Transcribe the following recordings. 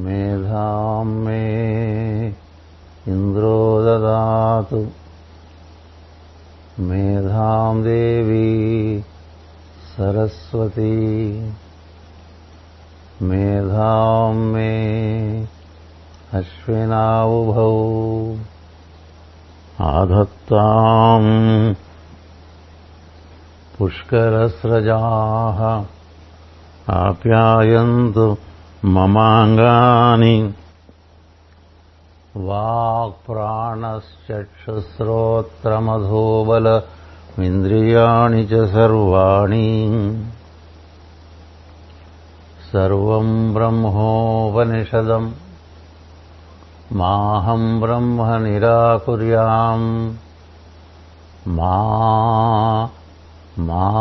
मेधां मे इन्द्रो ददातु। मेधां देवी सरस्वती। मेधां मे अश्विनावुभौ। आधत्ताम् पुष्करस्रजाः। आप्यायन्तु ममाङ्गानि। वाक्प्राणश्चक्षुश्रोत्रमधोबलमिन्द्रियाणि च सर्वाणि। सर्वम् ब्रह्मोपनिषदम्। माहम् ब्रह्म निराकुर्याम्। मा मा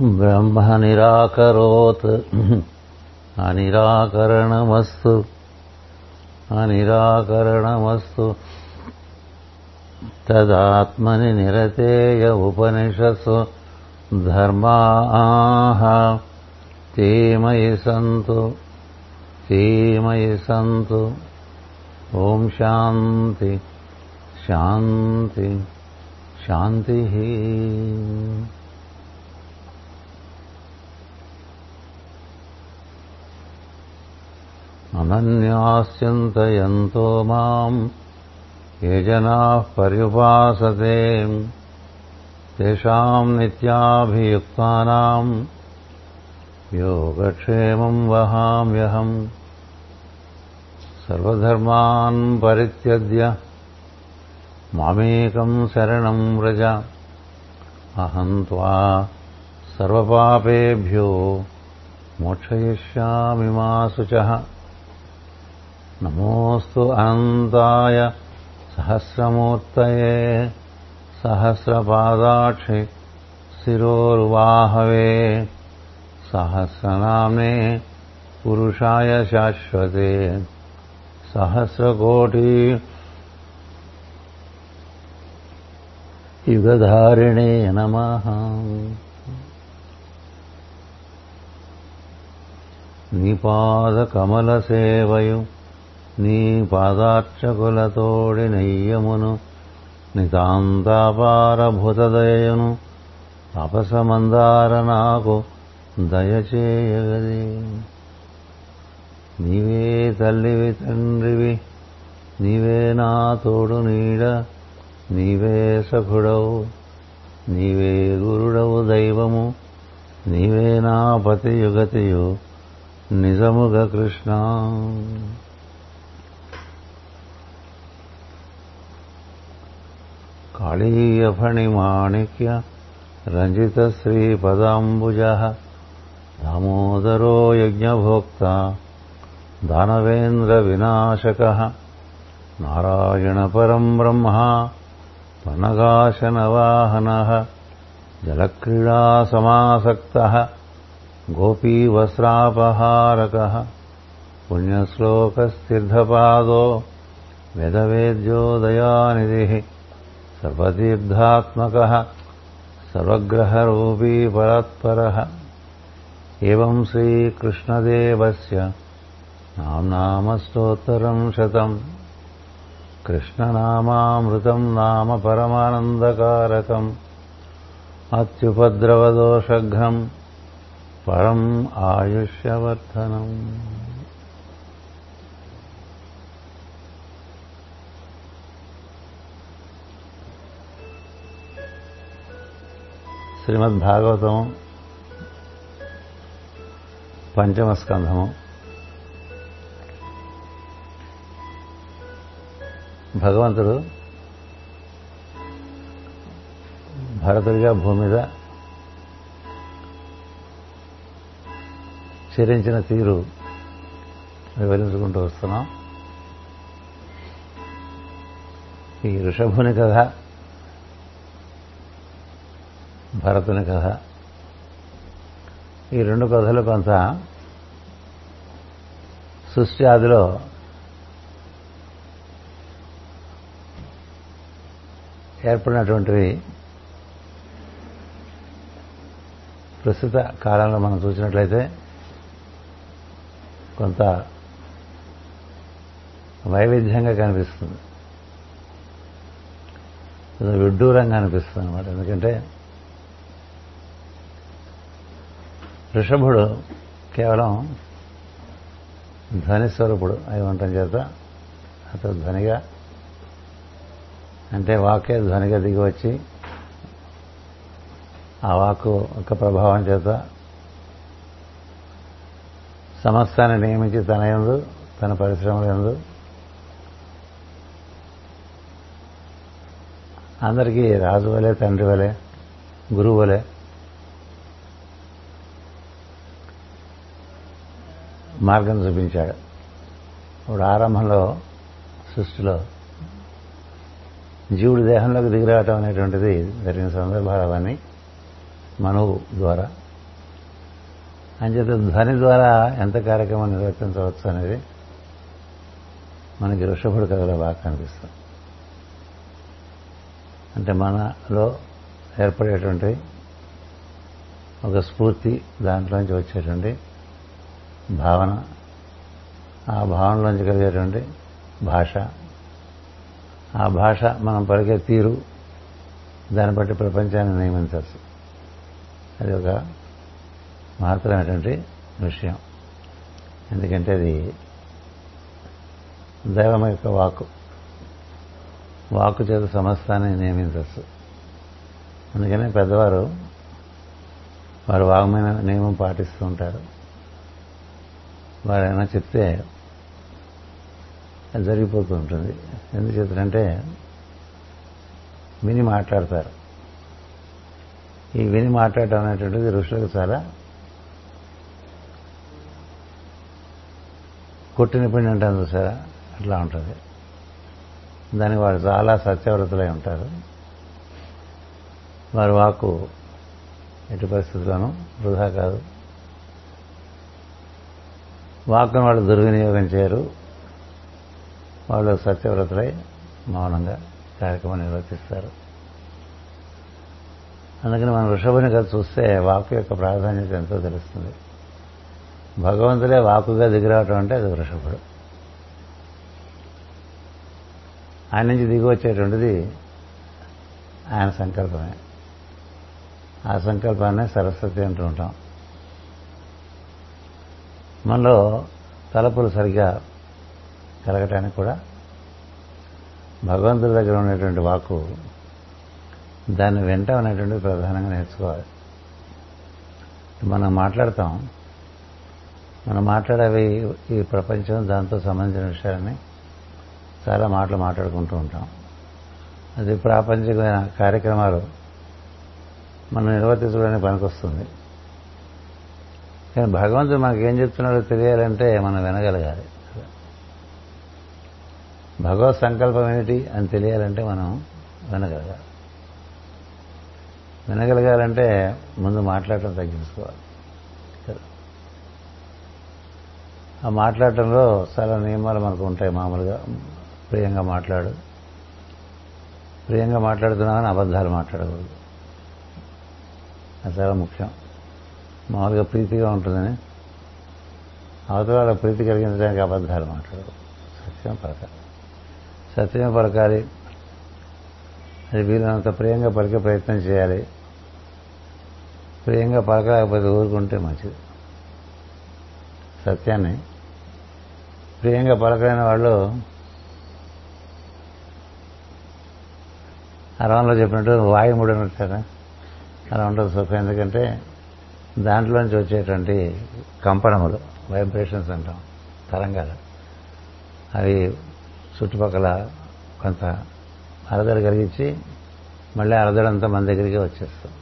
ब्रह्म निराकरोत् अनिराकरणमस्तु। अनिराकरणमस्तु। तदात्मनि निरतेय उपनिषत्सु धर्माः। ते मयि सन्तु। ते मयि सन्तु। ॐ शान्ति। शान्ति। शान्तिः। అనన్యాస్యంతయంతో మాం ఏ జనా పర్యుపాసతే తేషాం నిత్యాభియుక్తానాం యోగక్షేమం వహామ్యహం సర్వధర్మాన్ పరిత్యజ్య మామేకం శరణం వ్రజ అహం త్వా సర్వపాపేభ్యో మోక్షయిష్యామి మా శుచ నమోస్తు అనంతాయ సహస్రమూర్తయే సహస్రపాదాక్షి శిరోర్వాహవే సహస్రనామ్నే పురుషాయ శాశ్వతే సహస్రకోటి యుగధారిణే నమ నిపాదకమలసేవయు నీ పాదార్చకులతోడి నెయ్యమును నితాంతాపారభూతదయను తపసమందార నాకు దయచేయగది. నీవే తల్లివి తండ్రివి నీవే నా తోడు నీడ నీవే సఖుడవు నీవే గురుడవు దైవము నీవే నా పతియుగతియు నిజముగ కృష్ణ. कालीयफणिमाणिक्य रञ्जितश्रीपदाम्बुजः दामोदरो यज्ञभोक्ता दानवेन्द्रविनाशकः नारायणपरम् ब्रह्मा त्वनकाशनवाहनः जलक्रीडासमासक्तः गोपीवस्रापहारकः पुण्यश्लोकस्तीर्थपादो वेदवेद्योदयानिधिः सर्वदीर्घात्मकः सर्वग्रहरूपी सर्वग्रहरूपीपरात्परः एवं श्रीकृष्णदेवस्य नाम्नामस्तोत्तरम् शतम् कृष्णनामामृतम् नाम परमानन्दकारकम् अत्युपद्रवदोषघ्नम् परम् आयुष्यवर्धनम्। శ్రీమద్ భాగవతం పంచమ స్కంధము భగవంతుడు భరతుడిగా భూమి మీద చరించిన తీరు వివరించుకుంటూ వస్తున్నాం. ఈ ఋషభుని కథ భరతుని కథ. ఈ రెండు కథలు కొంత సృష్టి ఆదిలో ఏర్పడినటువంటివి ప్రస్తుత కాలంలో మనం చూసినట్లయితే కొంత వైవిధ్యంగా కనిపిస్తుంది. కొంచెం విడ్డూరంగా అనిపిస్తుంది అనమాట ఎందుకంటే ఋషభుడు కేవలం ధ్వని స్వరూపుడు అయి ఉండటం చేత అతడు ధ్వనిగా అంటే వాకే ధ్వనిగా దిగి వచ్చి ఆ వాక్కు యొక్క ప్రభావం చేత సమస్తాన్ని నియమించి తన ఎందు తన పరిశ్రమల ఎందు అందరికీ రాజు వలె తండ్రి వలె గురువు వలె మార్గం చూపించాడు. ఇప్పుడు ఆరంభంలో సృష్టిలో జీవుడి దేహంలోకి దిగిరావటం అనేటువంటిది జరిగిన సందర్భాలు అవన్నీ మనువు ద్వారా. అంచేత ధ్వని ద్వారా ఎంత కార్యక్రమం నిర్వర్తించవచ్చు అనేది మనకి ఋషభుడు కథలో బాగా కనిపిస్తుంది. అంటే మనలో ఏర్పడేటువంటి ఒక స్ఫూర్తి దాంట్లోంచి వచ్చేటువంటి భావన. ఆ భావనలోంచి కలిగేటువంటి భాష. ఆ భాష మనం పలికే తీరు దాన్ని బట్టి ప్రపంచాన్ని నియమించవచ్చు అది ఒక మహత్తరమైనటువంటి విషయం. ఎందుకంటే అది దైవం యొక్క వాక్కు. వాక్కు చేత సమస్తాన్ని నియమించవచ్చు అందుకనే పెద్దవారు వారు వాగ్మైన నియమం పాటిస్తూ ఉంటారు. వారు ఏమైనా చెప్తే అది జరిగిపోతూ ఉంటుంది. ఎందుచేతంటే విని మాట్లాడతారు. ఈ విని మాట్లాడటం అనేటువంటిది ఋషులకు చాలా కొట్టిన పిండి అంటాను చూసారా? అట్లా ఉంటుంది. దానికి వారు చాలా సత్యవ్రతులై ఉంటారు. వారి వాకు ఎటు పరిస్థితుల్లోనూ వృధా కాదు. వాక్కును వాళ్ళు దుర్వినియోగం చేయరు. వాళ్ళు సత్యవ్రతులై మౌనంగా కార్యక్రమం నిర్వర్తిస్తారు. అందుకని మనం వృషభుని కథ చూస్తే వాక్కు యొక్క ప్రాధాన్యత ఎంతో తెలుస్తుంది. భగవంతుడే వాకుగా దిగిరావటం అంటే అది వృషభుడు. ఆయన నుంచి దిగి వచ్చేటువంటిది ఆయన సంకల్పమే. ఆ సంకల్పాన్ని సరస్వతి అంటూ ఉంటాం. మనలో తలపులు సరిగ్గా కలగటానికి కూడా భగవంతుడి దగ్గర ఉన్నటువంటి వాక్కు దాన్ని వెంట అనేటువంటిది ప్రధానంగా నేర్చుకోవాలి. మనం మాట్లాడతాం. మనం మాట్లాడేవి ఈ ప్రపంచం దాంతో సంబంధించిన విషయాలని చాలా మాటలు మాట్లాడుకుంటూ ఉంటాం. అది ప్రాపంచికమైన కార్యక్రమాలు మనం నిర్వర్తించడానికి పనికొస్తుంది. కానీ భగవంతుడు మనకేం ఏం చెప్తున్నాడో తెలియాలంటే మనం వినగలగాలి. భగవత్ సంకల్పం ఏమిటి అని తెలియాలంటే మనం వినగలగాలి. వినగలగాలంటే ముందు మాట్లాడటం తగ్గించుకోవాలి. ఆ మాట్లాడటంలో చాలా నియమాలు మనకు ఉంటాయి మామూలుగా. ప్రియంగా మాట్లాడు. ప్రియంగా మాట్లాడుతున్నామని అబద్ధాలు మాట్లాడకూడదు. అది చాలా ముఖ్యం. మామూలుగా ప్రీతిగా ఉంటుందని. అవతల వాళ్ళ ప్రీతి కలిగించడానికి అబద్ధాలు మాట్లాడు సత్యం పలకాలి సత్యం పలకాలి అది వీలైనంత ప్రియంగా పలికే ప్రయత్నం చేయాలి. ప్రియంగా పలకలేకపోతే ఊరుకుంటే మంచిది. సత్యాన్ని ప్రియంగా పలకలేని వాళ్ళు అరవంలో చెప్పినట్టు వాయుముడు అన్నట్టు అలా ఉండదు సుఖం ఎందుకంటే దాంట్లోంచి వచ్చేటువంటి కంపనములు వైబ్రేషన్స్ అంటాం తరంగాలు. అవి చుట్టుపక్కల కొంత అరదలు కలిగించి మళ్ళీ అరదడంతా మన దగ్గరికి వచ్చేస్తుంది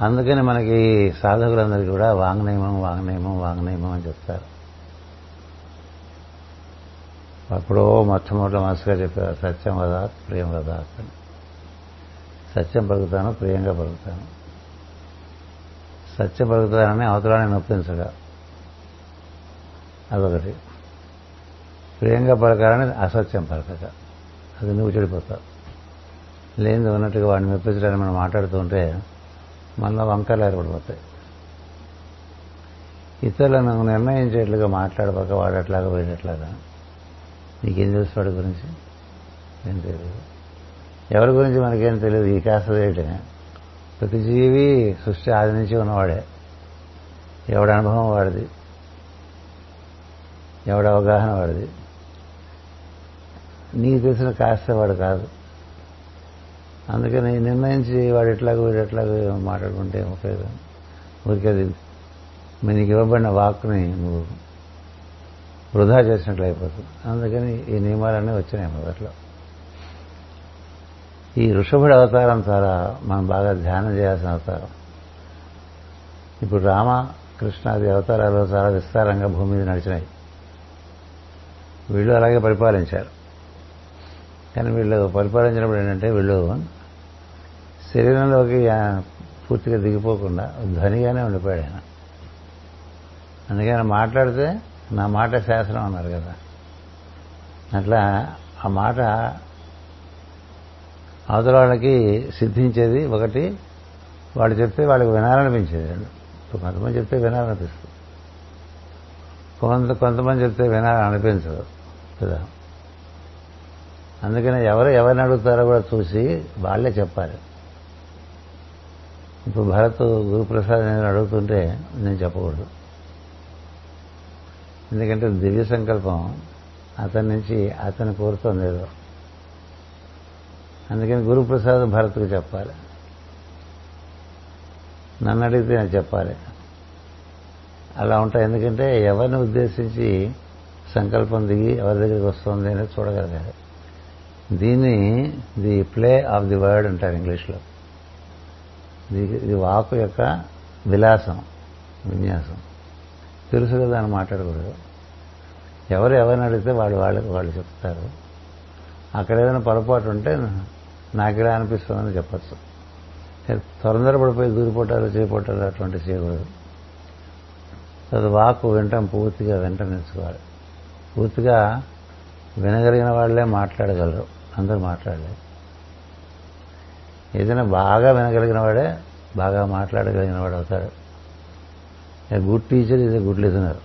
అందుకని మనకి సాధకులందరికీ కూడా వాంగ్నయమం వాంగ్నయమం వాంగ్నయమం అని చెప్తారు. అప్పుడో మొట్టమొదటి మనసుగా చెప్పారు సత్యం వదా ప్రియం వదా అని. సత్యం పలుకుతాను ప్రియంగా పలుకుతాను. సత్యం పలుకుతానని అవతలాన్ని నొప్పించగా. అదొకటి. ప్రియంగా పలకాలని అసత్యం పలకక అది నువ్వు చెడిపోతావు. లేనిది ఉన్నట్టుగా వాడిని మెప్పించడానికి మనం మాట్లాడుతూ ఉంటే మనలో వంకలు ఏర్పడిపోతాయి ఇతరులను నిర్ణయించేట్లుగా మాట్లాడబోక వాడట్లాగా పోయేటట్లాగా నీకేం తెలుసు వాడి గురించి? ఏం తెలియదు ఎవరి గురించి మనకేం తెలియదు ఈ కాస్త ఏంటనే ప్రతి జీవి సృష్టి ఆది నుంచి ఉన్నవాడే. ఎవడ అనుభవం వాడిది? ఎవడ అవగాహన వాడిది? నీకు తెలిసిన కాస్త వాడు కాదు. అందుకని నిర్ణయించి వాడు ఎట్లాగో వీడు ఎట్లాగో మాట్లాడుకుంటే ఉపయోగం ఊరికే అది నీకు ఇవ్వబడిన వాక్ని నువ్వు వృధా చేసినట్లు అయిపోతుంది. అందుకని ఈ నియమాలన్నీ వచ్చినాయి మొదట్లో ఈ ఋషభుడి అవతారం చాలా మనం బాగా ధ్యానం చేయాల్సిన అవతారం. ఇప్పుడు రామ కృష్ణాది అవతారాలు చాలా విస్తారంగా భూమి మీద నడిచినాయి. వీళ్ళు అలాగే పరిపాలించారు. కానీ వీళ్ళు పరిపాలించినప్పుడు ఏంటంటే వీళ్ళు శరీరంలోకి పూర్తిగా దిగిపోకుండా ధ్వనిగానే ఉండిపోయాడు ఆయన. అందుకని మాట్లాడితే నా మాట శాస్త్రం అన్నారు కదా. అట్లా ఆ మాట అవతల వాళ్ళకి సిద్ధించేది ఒకటి వాళ్ళు చెప్తే వాళ్ళకి వినాలనిపించేది ఇప్పుడు కొంతమంది చెప్తే వినాలనిపిస్తుంది. కొంత కొంతమంది చెప్తే వినాలనిపించదు కదా? అందుకని ఎవరు ఎవరిని అడుగుతారో కూడా చూసి వాళ్ళే చెప్పాలి. ఇప్పుడు భరత్ గురుప్రసాద్ నేను అడుగుతుంటే నేను చెప్పకూడదు. ఎందుకంటే దివ్య సంకల్పం అతని నుంచి అతను కోరుతుంది ఏదో. అందుకని గురుప్రసాద్ భరత్కు చెప్పాలి. నన్ను అడిగితే నేను చెప్పాలి. అలా ఉంటాయి. ఎందుకంటే ఎవరిని ఉద్దేశించి సంకల్పం దిగి ఎవరి దగ్గరికి వస్తుంది అనేది చూడగలగాలి. దీన్ని the play of the word అంటారు ఇంగ్లీష్లో. ఇది వాకు యొక్క విలాసం విన్యాసం. తెలుసు కదా అని మాట్లాడకూడదు. ఎవరు ఎవరిని అడిగితే వాళ్ళు వాళ్ళకి వాళ్ళు చెప్తారు. అక్కడ ఏదైనా పొరపాటు ఉంటే నాకిలా అనిపిస్తుందని చెప్పచ్చు. తొందరపడిపోయి దూరిపోటాలు చేపట్టాలు అటువంటి చేయకూడదు అది వాకు వింటాం పూర్తిగా వెంట నేర్చుకోవాలి పూర్తిగా వినగలిగిన వాళ్ళే మాట్లాడగలరు. అందరూ మాట్లాడలేరు ఏదైనా బాగా వినగలిగిన వాడే బాగా మాట్లాడగలిగిన వాడు అవుతాడు. Good teacher is a good listener.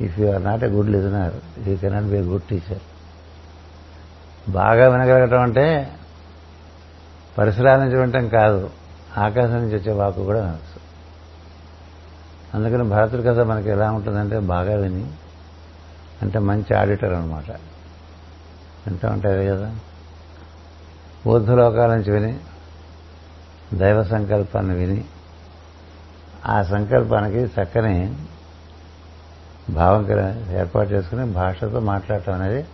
If you are not a good listener you cannot be a good teacher బాగా వినగలగటం అంటే పరిసరాల నుంచి వినటం కాదు. ఆకాశం నుంచి వచ్చే వాకు కూడా వినొచ్చు. అందుకని భరతుడి కథ మనకి ఎలా ఉంటుందంటే బాగా విని అంటే మంచి ఆడిటర్ అనమాట వింటూ ఉంటారు కదా? ఊర్ధ్వలోకాల నుంచి విని దైవ సంకల్పాన్ని విని ఆ సంకల్పానికి చక్కని భావం ఏర్పాటు చేసుకుని భాషతో మాట్లాడటం అనేది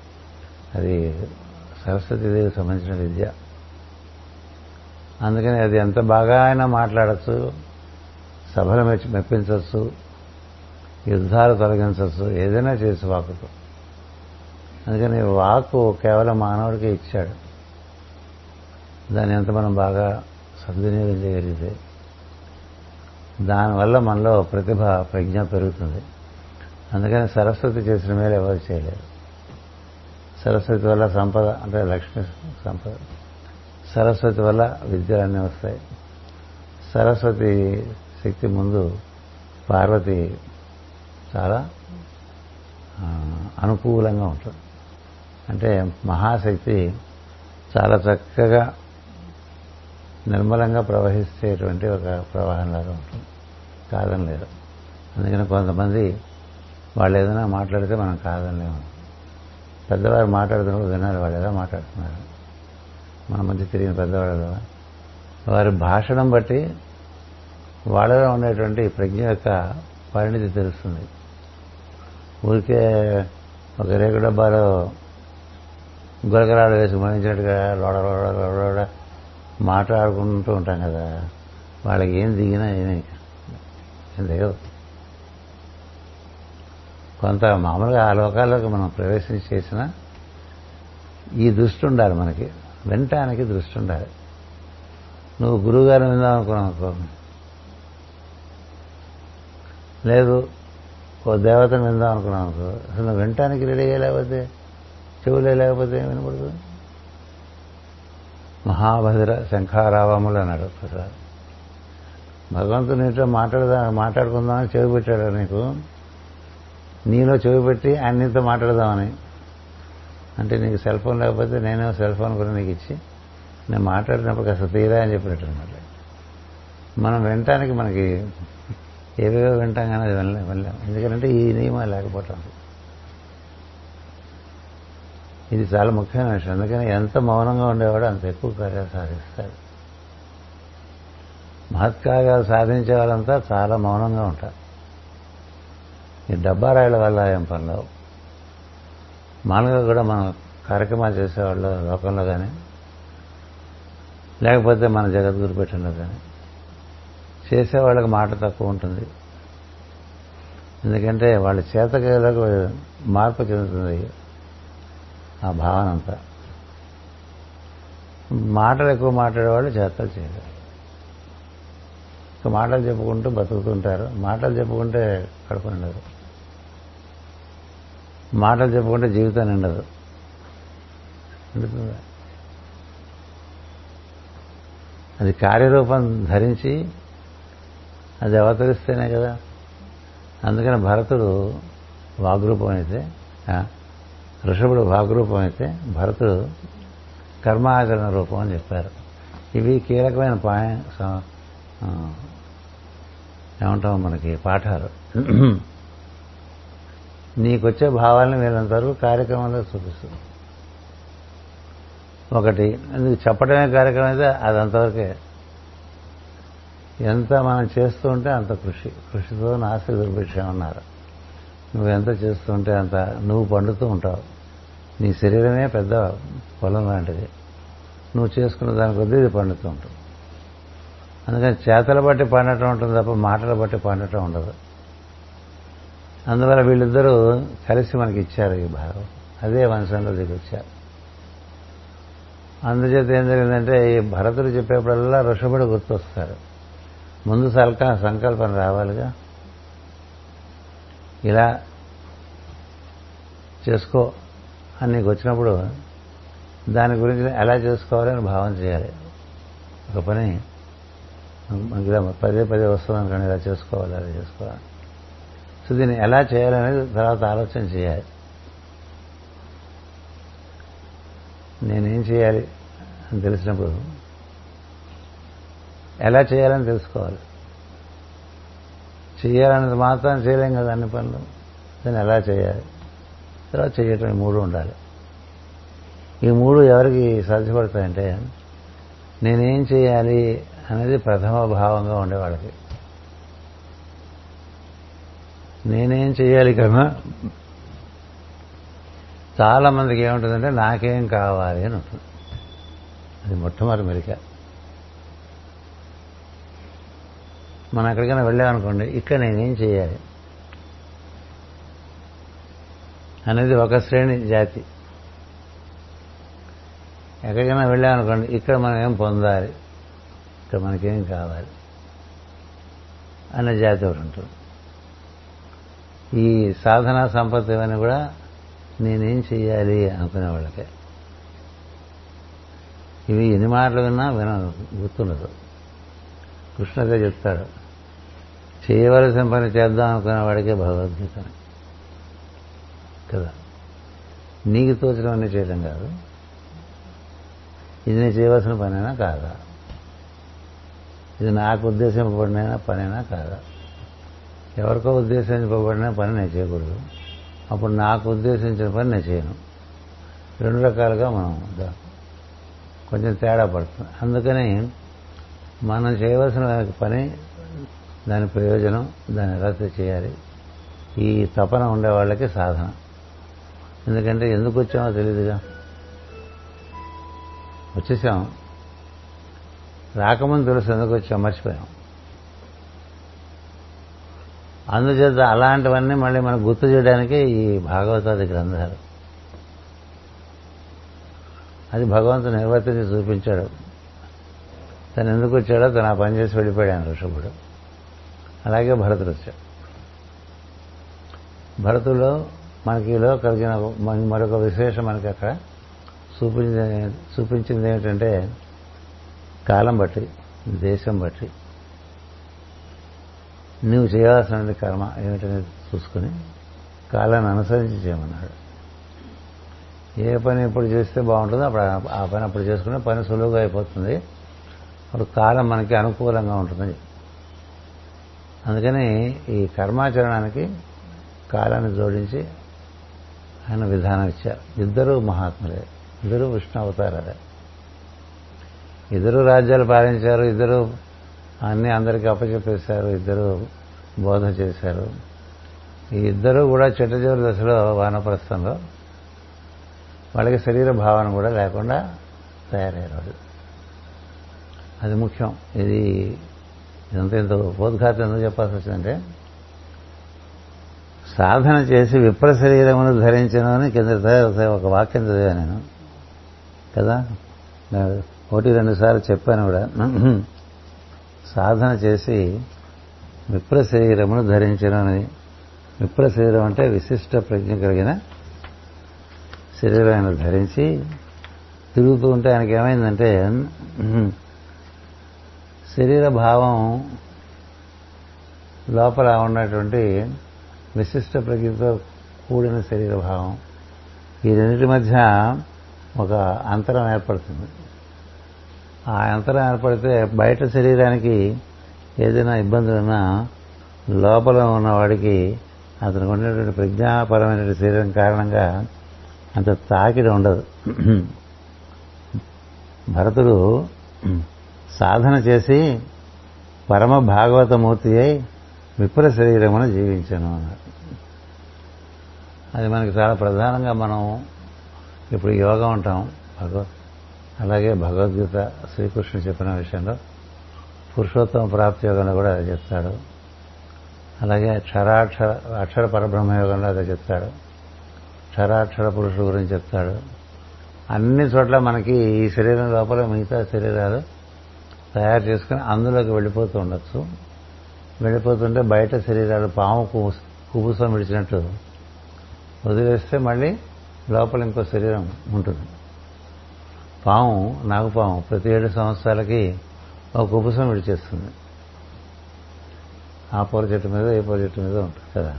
అది సరస్వతీదేవికి సంబంధించిన విద్య. అందుకని అది ఎంత బాగా అయినా మాట్లాడచ్చు సభలు మెచ్చి మెప్పించవచ్చు యుద్ధాలు తొలగించవచ్చు ఏదైనా చేసి వాకుతో. అందుకని వాకు కేవలం మానవుడికి ఇచ్చాడు. దాన్ని ఎంత మనం బాగా సద్వినియోగం చేయగలిగితే దానివల్ల మనలో ప్రతిభ ప్రజ్ఞ పెరుగుతుంది. అందుకని సరస్వతి చేసిన మేలు ఎవరు చేయలేరు. సరస్వతి వల్ల సంపద అంటే లక్ష్మి సంపద. సరస్వతి వల్ల విద్యలన్నీ వస్తాయి. సరస్వతి శక్తి ముందు పార్వతి చాలా అనుకూలంగా ఉంటుంది. అంటే మహాశక్తి చాలా చక్కగా నిర్మలంగా ప్రవహిస్తేటువంటి ఒక ప్రవాహంలాగా ఉంటుంది. కాదని లేదు అందుకని కొంతమంది వాళ్ళు ఏదైనా మాట్లాడితే మనం కాదనిలేము. పెద్దవారు మాట్లాడుతున్నప్పుడు వినాలి వాళ్ళు ఎలా మాట్లాడుతున్నారు? మన మధ్య తిరిగిన పెద్దవాళ్ళు కదా వారి భాషణం బట్టి వాళ్ళలో ఉండేటువంటి ప్రజ్ఞ యొక్క పరిణితి తెలుస్తుంది. ఊరికే ఒక రేగు డబ్బాలో గురకరాడు వేసి మరణించినట్టుగా లోడ లోడ లోడ మాట్లాడుకుంటూ ఉంటాం కదా. వాళ్ళకి ఏం దిగినా ఏమీ ఏం దిగదు కొంత మామూలుగా ఆ లోకాల్లోకి మనం ప్రవేశించి చేసిన ఈ దృష్టి ఉండాలి మనకి. వినటానికి దృష్టి ఉండాలి. నువ్వు గురువుగారిని విందాం అనుకున్నావు అనుకో. లేదు ఓ దేవతను విందాం అనుకున్నావు అనుకో. అసలు నువ్వు వినటానికి రెడీ లేకపోతే చెవులే లేకపోతే ఏం వినపడుతుంది మహాభద్ర శంఖారావములు అన్నాడు ఒకసారి భగవంతుడు నీతో మాట్లాడదా మాట్లాడుకుందామని చెవి పెట్టాడు నీకు. నీలో చెవి పెట్టి ఆయన నీతో మాట్లాడదామని. అంటే నీకు సెల్ ఫోన్ లేకపోతే నేను సెల్ ఫోన్ కూడా నీకు ఇచ్చి నేను మాట్లాడినప్పుడు కాస్త తీరా అని చెప్పినట్టు అనమాట మనం వినటానికి మనకి ఏవేవో వింటాం కానీ అది వెళ్ళలేం వెళ్ళాం ఎందుకంటే ఈ నియమం లేకపోవటం. ఇది చాలా ముఖ్యమైన విషయం. అందుకని ఎంత మౌనంగా ఉండేవాడు అంత ఎక్కువ కార్యాలు సాధిస్తాడు మహత్కార్యాలు సాధించే వాళ్ళంతా చాలా మౌనంగా ఉంటారు. ఈ డబ్బా రాయల వల్ల ఏం పనులు మామూలుగా కూడా మనం కార్యక్రమాలు చేసేవాళ్ళు లోకంలో కానీ లేకపోతే మన జగద్గురు పెట్టంలో కానీ చేసేవాళ్ళకి మాట తక్కువ ఉంటుంది. ఎందుకంటే వాళ్ళ చేతకేలకు మార్పు చెందుతుంది ఆ భావన అంతా. మాటలు ఎక్కువ మాట్లాడేవాళ్ళు చేతలు చేయలేరు మాటలు చెప్పుకుంటూ బతుకుతుంటారు. మాటలు చెప్పుకుంటే కడుపు నిండదు. మాటలు చెప్పుకుంటే జీవితం నిండదు. నిండుతుందా అది కార్యరూపం ధరించి అది అవతరిస్తేనే కదా. అందుకని భరతుడు వాగ్రూపం అయితే ఋషభుడు వాగ్రూపం అయితే భరతుడు కర్మాచరణ రూపం అని చెప్పారు. ఇవి కీలకమైన పాయ ఏమంటాం మనకి పాఠాలు? నీకొచ్చే భావాలను వీళ్ళంతవరకు కార్యక్రమంలో చూపిస్తుంది. ఒకటి నీకు చెప్పడమే కార్యక్రమం అయితే అది అంతవరకే. ఎంత మనం చేస్తూ ఉంటే అంత కృషి. కృషితో నాస్తి దుర్భిక్షమన్నారు నువ్వు ఎంత చేస్తూ ఉంటే అంత నువ్వు పండుతూ ఉంటావు. నీ శరీరమే పెద్ద పొలం లాంటిది. నువ్వు చేసుకున్న దాని కొద్దీ ఇది పండుతూ ఉంటుంది. అందుకని చేతల బట్టి పండటం ఉంటుంది తప్ప మాటల బట్టి పండటం ఉండదు. అందువల్ల వీళ్ళిద్దరూ కలిసి మనకి ఇచ్చారు ఈ భాగం. అదే వంశంలో దిగొచ్చారు అందుచేత ఏం జరిగిందంటే ఈ భరతుడు చెప్పేప్పుడల్లా ఋషభుడు గుర్తొస్తారు. ముందు సల్క సంకల్పం రావాలిగా. ఇలా చేసుకో అని నీకు వచ్చినప్పుడు దాని గురించి ఎలా చేసుకోవాలని భావన చేయాలి. ఒక పని మనకి ఇలా పదే పదే వస్తున్నాం కానీ ఇలా చేసుకోవాలి అలా చేసుకోవాలి. సో దీన్ని ఎలా చేయాలనేది తర్వాత ఆలోచన చేయాలి. నేనేం చేయాలి అని తెలిసినప్పుడు ఎలా చేయాలని తెలుసుకోవాలి. చేయాలన్నది మాత్రం చేయలేం కదా అన్ని పనులు. దాన్ని ఎలా చేయాలి? తర్వాత చేయటం మూడు ఉండాలి. ఈ మూడు ఎవరికి సాధ్యపడతాయంటే నేనేం చేయాలి అనేది ప్రథమ భావంగా ఉండేవాళ్ళకి నేనేం చేయాలి కన్నా చాలా మందికి ఏముంటుందంటే నాకేం కావాలి అని ఉంటుంది. అది మొట్టమొదటి మెరిక మనం ఎక్కడికైనా వెళ్ళామనుకోండి ఇక్కడ నేనేం చేయాలి అనేది ఒక శ్రేణి జాతి. ఎక్కడికైనా వెళ్ళామనుకోండి ఇక్కడ మనం ఏం పొందాలి? ఇక మనకేం కావాలి? అనే జాతి ఒకటి ఉంటుంది. ఈ సాధనా సంపత్తి ఇవన్నీ కూడా నేనేం చేయాలి అనుకునే వాళ్ళకే. ఇవి ఎన్ని మాటలు విన్నా విన గుర్తుండదు. కృష్ణగా చెప్తాడు చేయవలసిన పని చేద్దాం అనుకునే వాడికే భగవద్గీత. కదా? నీకు తోచడం చేయడం కాదు. ఇది నేను చేయవలసిన పనైనా కాదా? ఇది నాకు ఉద్దేశింపబడిన పనైనా కాదా? ఎవరికో ఉద్దేశించబడిన పని నేను చేయకూడదు. అప్పుడు నాకు ఉద్దేశించిన పని నేను చేయను. రెండు రకాలుగా మనం కొంచెం తేడా పడుతుంది. అందుకని మనం చేయవలసిన పని దాని ప్రయోజనం దాన్ని ఎలా చేయాలి ఈ తపన ఉండే వాళ్ళకి సాధన. ఎందుకంటే ఎందుకు వచ్చామో తెలియదుగా వచ్చేసాం. రాకముందు తెలుసు ఎందుకు వచ్చాం మర్చిపోయాం. అందుచేత అలాంటివన్నీ మళ్ళీ మనం గుర్తు చేయడానికి ఈ భాగవతాది గ్రంథాలు. అది భగవంతుడు నిర్వర్తించి చూపించాడు. తను ఎందుకు వచ్చాడో తను ఆ పని చేసి వెళ్ళిపోయాడు ఋషభుడు. అలాగే భరతుడు వచ్చాడు. భరతులో మనకిలో కలిగిన మరొక విశేషం మనకి అక్కడ చూపించింది చూపించింది ఏమిటంటే కాలం బట్టి దేశం బట్టి. నువ్వు చేయాల్సిన కర్మ ఏమిటనేది చూసుకుని కాలాన్ని అనుసరించి చేయమన్నాడు. ఏ పని ఎప్పుడు చేస్తే బాగుంటుందో అప్పుడు ఆ పని అప్పుడు చేసుకునే పని సులువుగా అయిపోతుంది. అప్పుడు కాలం మనకి అనుకూలంగా ఉంటుంది అందుకని ఈ కర్మాచరణానికి కాలాన్ని జోడించి ఆయన విధానం ఇచ్చారు. ఇద్దరు మహాత్ములే. ఇద్దరు విష్ణు అవతారాలే. ఇద్దరు రాజ్యాలు పాలించారు ఇద్దరు అన్ని అందరికీ అప్పచెప్పేశారు ఇద్దరు బోధ చేశారు. ఈ ఇద్దరు కూడా చిట్టచివరి దశలో వానప్రస్థంలో వాళ్ళకి శరీర భావన కూడా లేకుండా తయారయ్యారు. అది ముఖ్యం. ఇది ఇదంతా ఇంత బోధఘాతం ఎందుకు చెప్పాల్సి వచ్చిందంటే సాధన చేసి విప్ర శరీరమును ధరించను అని కింద ఒక వాక్యం చదివా నేను. కదా? ఒకటి రెండు సార్లు చెప్పాను కూడా. సాధన చేసి విప్ర శరీరమును ధరించనని విప్ర శరీరం అంటే విశిష్ట ప్రజ్ఞ కలిగిన శరీరం ఆయన ధరించి తిరుగుతూ ఉంటే ఆయనకి ఏమైందంటే శరీర భావం లోపల ఉన్నటువంటి విశిష్ట ప్రజ్ఞతో కూడిన శరీర భావం. ఈ రెండింటి మధ్య ఒక అంతరం ఏర్పడుతుంది. ఆ అంతరం ఏర్పడితే బయట శరీరానికి ఏదైనా ఇబ్బందులున్నా లోపల ఉన్నవాడికి అతనికి ఉండేటువంటి ప్రజ్ఞాపరమైనటువంటి శరీరం కారణంగా అంత తాకిడి ఉండదు. భరతుడు సాధన చేసి పరమ భాగవతమూర్తి అయి విప్ర శరీరమును జీవించాను అన్నారు అది మనకి చాలా ప్రధానంగా మనం ఇప్పుడు యోగం ఉంటాం భగవత్ అలాగే భగవద్గీత శ్రీకృష్ణుడు చెప్పిన విషయంలో పురుషోత్తమ ప్రాప్తి యోగంలో కూడా అది చెప్తాడు. అలాగే క్షరాక్షర అక్షర పరబ్రహ్మ యోగంలో అదే చెప్తాడు. క్షరాక్షర పురుషుడు గురించి చెప్తాడు. అన్ని చోట్ల మనకి ఈ శరీరం లోపల మిగతా శరీరాలు తయారు చేసుకుని అందులోకి వెళ్ళిపోతూ ఉండొచ్చు. వెళ్ళిపోతుంటే బయట శరీరాలు పాము కుబుసం విడిచినట్టు వదిలేస్తే మళ్ళీ లోపల ఇంకో శరీరం ఉంటుంది. పాము నాగుపాము ప్రతి ఏడు సంవత్సరాలకి ఒక కుబుసం విడిచేస్తుంది ఆ పూల చెట్టు మీద ఏ పూల చెట్టు మీద ఉంటుంది కదా.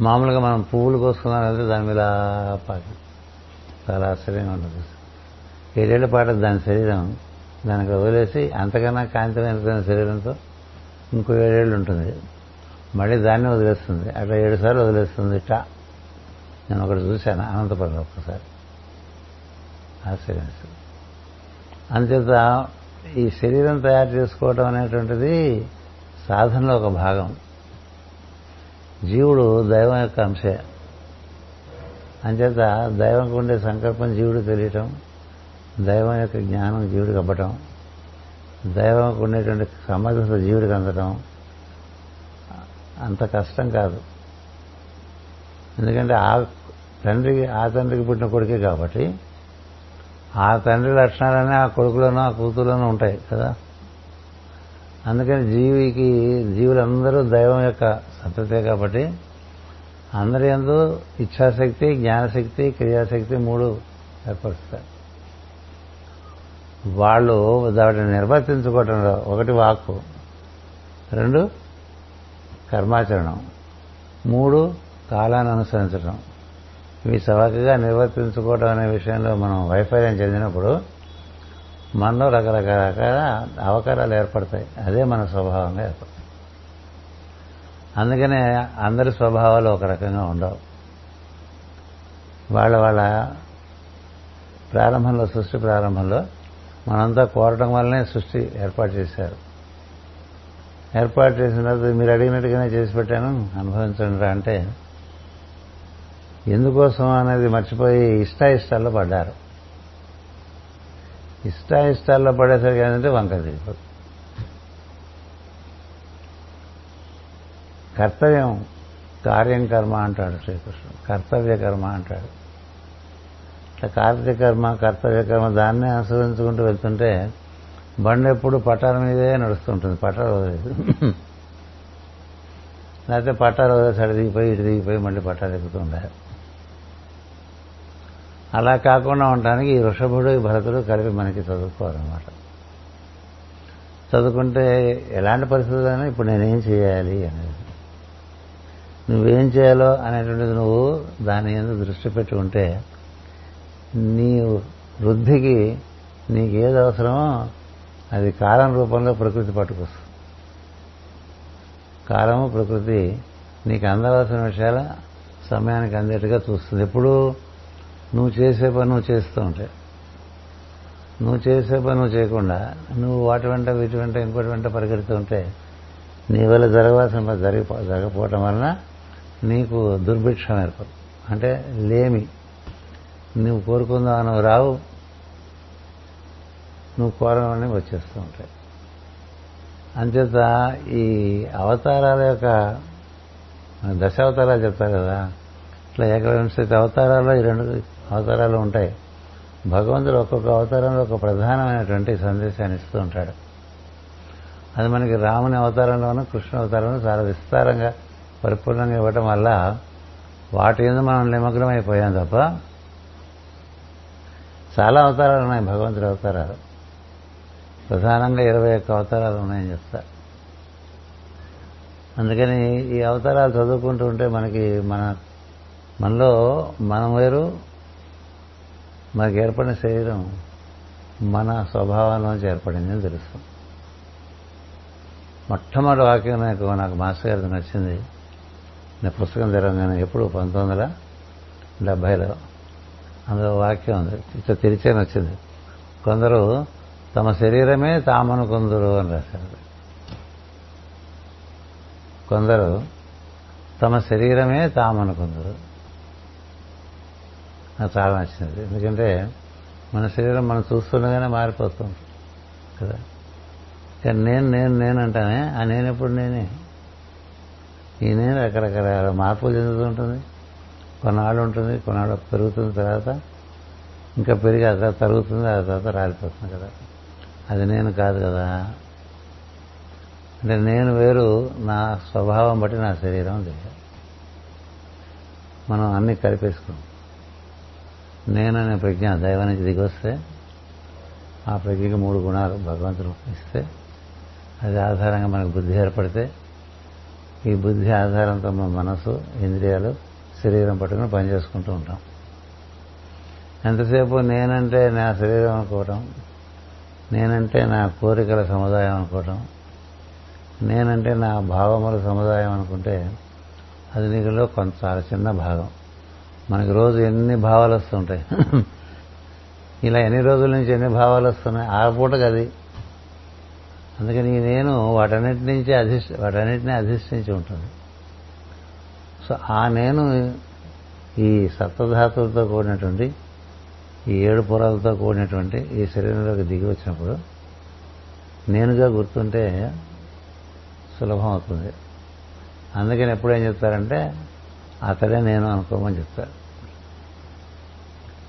మామూలుగా మనం పువ్వులు కోసుకున్నాం దాని మీద పాట. చాలా ఆశ్చర్యంగా ఉంటుంది. ఏడేళ్ళ పాట దాని శరీరం. దానికి వదిలేసి అంతకన్నా కాంతిమైన శరీరంతో ఇంకో ఏడేళ్ళు ఉంటుంది. మళ్ళీ దాన్ని వదిలేస్తుంది. అట్లా ఏడు సార్లు వదిలేస్తుంది. టా. నేను ఒకటి చూశాను అనంతపురంలో ఒక్కసారి. ఆశ్చర్యం అంచేత ఈ శరీరం తయారు చేసుకోవడం అనేటువంటిది సాధనలో ఒక భాగం. జీవుడు దైవం యొక్క అంశే. అంచేత దైవంకు ఉండే సంకల్పం జీవుడు తెలియటం దైవం యొక్క జ్ఞానం జీవుడికి అవ్వటం దైవంకు ఉండేటువంటి సమర్థత జీవుడికి అందటం అంత కష్టం కాదు. ఎందుకంటే ఆ తండ్రికి ఆ తండ్రికి పుట్టిన కొడుకే కాబట్టి ఆ తండ్రి లక్షణాలన్నీ ఆ కొడుకులోనూ ఆ కూతురులోనూ ఉంటాయి కదా. అందుకని జీవికి జీవులందరూ దైవం యొక్క సంతతే కాబట్టి అందరి ఎందు ఇచ్ఛాశక్తి జ్ఞానశక్తి క్రియాశక్తి మూడు ఏర్పరుస్తారు వాళ్ళు వాటిని నిర్వర్తించుకోవటం ఒకటి వాక్కు. రెండు కర్మాచరణం. మూడు కాలాన్ని అనుసరించడం ఇవి చవకగా నిర్వర్తించుకోవడం అనే విషయంలో మనం వైఫల్యం చెందినప్పుడు మనలో రకరకాల అవకాశాలు ఏర్పడతాయి. అదే మన స్వభావంగా ఏర్పడతాయి. అందుకనే అందరి స్వభావాలు ఒక రకంగా ఉండవు. వాళ్ళ వాళ్ళ ప్రారంభంలో సృష్టి ప్రారంభంలో మనంతా కోరటం వల్లనే సృష్టి ఏర్పాటు చేశారు. ఏర్పాటు చేసిన తర్వాత మీరు అడిగినట్టుగానే చేసి పెట్టాను. అనుభవించండి రా అంటే ఎందుకోసం అనేది మర్చిపోయి ఇష్టాయిష్టాల్లో పడ్డారు. ఇష్టాయిష్టాల్లో పడేసరికి ఏంటంటే వంక తిరిగిపోతుంది కర్తవ్యం కార్యం కర్మ అంటాడు శ్రీకృష్ణుడు. కర్తవ్య కర్మ అంటాడు. ఇట్లా కార్తీక కర్మ కర్తవ్య కర్మ దాన్నే అనుసరించుకుంటూ వెళ్తుంటే బండి ఎప్పుడు పట్టాల మీదే నడుస్తుంటుంది. పట్టాలు వదిలేదు. లేకపోతే పట్టాలు వదిలేసి అటు దిగిపోయి ఇటు దిగిపోయి మళ్ళీ పట్టాలు ఎక్కుతూ అలా కాకుండా ఉండటానికి ఈ వృషభుడు ఈ భరతుడు కలిపి మనకి చదువుకోవాలన్నమాట. చదువుకుంటే ఎలాంటి పరిస్థితులైనా ఇప్పుడు నేనేం చేయాలి అనేది. నువ్వేం చేయాలో అనేటువంటిది నువ్వు దాని మీద దృష్టి పెట్టి ఉంటే నీ వృద్ధికి నీకు ఏది అవసరమో అది కాలం రూపంలో ప్రకృతి పట్టుకొస్తుంది. కాలము ప్రకృతి నీకు అందవలసిన విషయాల సమయానికి అందేట్టుగా చూస్తుంది. ఎప్పుడు నువ్వు చేసే పని నువ్వు చేస్తూ ఉంటే. నువ్వు చేసే పని నువ్వు చేయకుండా నువ్వు వాటి వెంట వీటి వెంట ఇంకోటి వెంట పరిగెడుతూ ఉంటే నీ వల్ల జరగవలసిన పని జరిగి జరగకపోవటం వలన నీకు దుర్భిక్షం ఏర్పడు అంటే లేమి. నువ్వు కోరుకుందావు నువ్వు రావు. నువ్వు కోరమని వచ్చేస్తూ ఉంటాయి అంచేత ఈ అవతారాల యొక్క దశావతారాలు చెప్తారు కదా ఇట్లా ఏకవింశతి అవతారాల్లో ఈ రెండు అవతారాలు ఉంటాయి. భగవంతుడు ఒక్కొక్క అవతారంలో ఒక ప్రధానమైనటువంటి సందేశాన్ని ఇస్తూ ఉంటాడు. అది మనకి రాముని అవతారంలోనూ కృష్ణ అవతారంలో చాలా విస్తారంగా పరిపూర్ణంగా ఇవ్వటం వల్ల వాటి మీద మనం నిమగ్నం అయిపోయాం తప్ప చాలా అవతారాలు ఉన్నాయి భగవంతుడి అవతారాలు. ప్రధానంగా ఇరవై ఒక్క అవతారాలు ఉన్నాయని చెప్తా అందుకని ఈ అవతారాలు చదువుకుంటూ ఉంటే మనకి మన మనలో మనం వేరు మాకు ఏర్పడిన శరీరం మన స్వభావంలోంచి ఏర్పడింది అని తెలుస్తుంది మొట్టమొదటి వాక్యం నాకు నాకు మాస్టర్ గారికి నచ్చింది. నేను పుస్తకం తెరవగానే ఎప్పుడు పంతొమ్మిది వందల డెబ్భైలో అందులో వాక్యం ఉంది. ఇట్లా తెరిచేని వచ్చింది కొందరు తమ శరీరమే తామనుకుందరు అని రాశారు. కొందరు తమ శరీరమే తామనుకుందరు. నాకు చాలా నచ్చింది ఎందుకంటే మన శరీరం మనం చూస్తుండగానే మారిపోతుంది. కదా? కానీ నేను నేను నేను అంటానే ఆ నేను ఎప్పుడు నేనే? ఈ నేను రకరకాల మార్పులు చెందుతుంటుంది కొన్నాళ్ళు ఉంటుంది కొన్నాళ్ళు పెరుగుతుంది తర్వాత ఇంకా పెరిగి ఆ తర్వాత తరుగుతుంది ఆ తర్వాత రాలిపోతుంది కదా? అది నేను కాదు కదా? అంటే నేను వేరు నా స్వభావం బట్టి నా శరీరం లేదు మనం అన్ని కలిపేసుకున్నాం. నేననే ప్రజ్ఞ దైవం నుంచి దిగొస్తే ఆ ప్రజ్ఞకి మూడు గుణాలు భగవంతుడు ఇస్తే అది ఆధారంగా మనకు బుద్ధి ఏర్పడితే ఈ బుద్ధి ఆధారంతో మన మనసు ఇంద్రియాలు శరీరం పట్టుకుని పనిచేసుకుంటూ ఉంటాం. ఎంతసేపు నేనంటే నా శరీరం అనుకోవటం నేనంటే నా కోరికల సముదాయం అనుకోవటం నేనంటే నా భావముల సముదాయం అనుకుంటే అది నీకులో కొంత చాలా చిన్న భాగం. మనకి రోజు ఎన్ని భావాలు వస్తుంటాయి? ఇలా ఎన్ని రోజుల నుంచి ఎన్ని భావాలు వస్తున్నాయి? ఆ పూటకి అది. అందుకని నేను వాటన్నిటి నుంచి అధిష్ట వాటన్నిటిని అధిష్ఠించి ఉంటుంది సో ఆ నేను ఈ సప్తధాతువులతో కూడినటువంటి ఈ ఏడు పొరలతో కూడినటువంటి ఈ శరీరంలోకి దిగి వచ్చినప్పుడు నేనుగా గుర్తుంటే సులభం అవుతుంది. అందుకని ఎప్పుడు ఏం చెప్తారంటే అతడే నేను అనుకోమని చెప్తారు.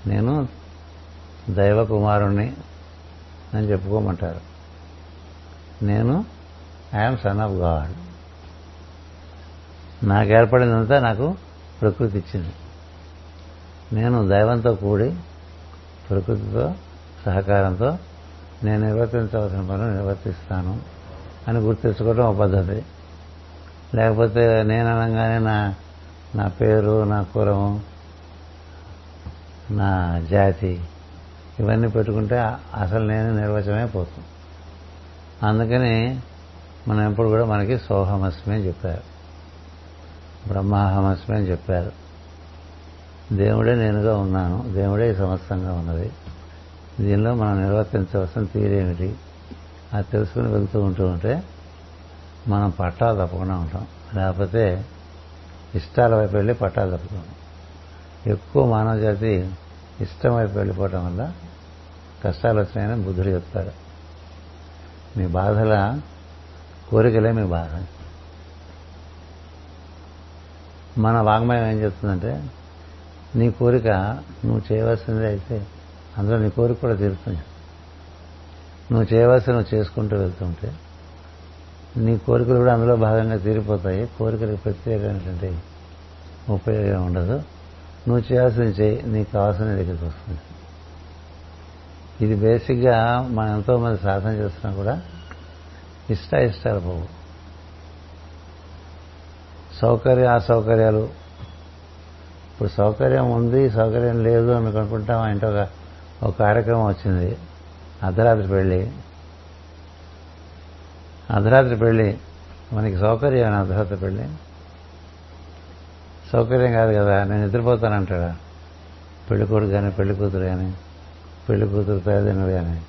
నేను దైవ కుమారుణ్ణి అని చెప్పుకోమంటారు. నేను ఐఎమ్ సన్ ఆఫ్ గాడ్ నాకు ఏర్పడిందంతా నాకు ప్రకృతి ఇచ్చింది. నేను దైవంతో కూడి ప్రకృతితో సహకారంతో నేను నిర్వర్తించవలసిన పనులు నిర్వర్తిస్తాను అని గుర్తించుకోవడం ఒక పద్ధతి. లేకపోతే నేను అనగానే నా నా పేరు నా కులము నా జాతి ఇవన్నీ పెట్టుకుంటే అసలు నేను నిర్వచనమే పోతుంది. అందుకని మనం ఎప్పుడు కూడా మనకి సోహమస్మి అని చెప్పారు. బ్రహ్మాహమస్మి అని చెప్పారు. దేవుడే నేనుగా ఉన్నాను దేవుడే సమస్తంగా ఉన్నది. దీనిలో మనం నిర్వర్తించవలసిన తీరేమిటి అది తెలుసుకుని వెళ్తూ ఉంటూ ఉంటే మనం పట్టాలు తప్పకుండా ఉంటాం. లేకపోతే ఇష్టాల వైపు వెళ్ళి పట్టాలు తప్పుతాం ఎక్కువ మానవ జాతి ఇష్టం వైపు వెళ్ళిపోవటం వల్ల కష్టాలు వచ్చినాయని బుద్ధుడు చెప్తాడు. మీ బాధల కోరికలే మీ బాధ. మన వాంగ్మయం ఏం చెప్తుందంటే నీ కోరిక నువ్వు చేయవలసింది అయితే అందులో నీ కోరిక కూడా తీరుతుంది. నువ్వు చేయవలసి నువ్వు చేసుకుంటూ వెళ్తుంటే నీ కోరికలు కూడా అందులో భాగంగా తీరిపోతాయి. కోరికలకు ప్రత్యేకమైనటువంటి ఉపయోగం ఉండదు. నువ్వు చేయాల్సింది చేయి నీకు కావాల్సిన దగ్గరికి వస్తుంది. ఇది బేసిక్గా మనం ఎంతోమంది సాధన చేస్తున్నా కూడా ఇష్ట ఇష్టాలు పోవు. సౌకర్య అసౌకర్యాలు ఇప్పుడు సౌకర్యం ఉంది సౌకర్యం లేదు అని అనుకుంటాం అంటే ఒక ఒక కార్యక్రమం వచ్చింది అర్ధరాత్రి పెళ్ళి. అర్ధరాత్రి పెళ్ళి మనకి సౌకర్యం అర్ధరాత్రి పెళ్ళి? సౌకర్యం కాదు కదా నేను నిద్రపోతానంటాడా? పెళ్ళి కొడుకు కానీ పెళ్ళి కూతురు కానీ పెళ్ళి కూతురు తల్లిదండ్రులు కానీ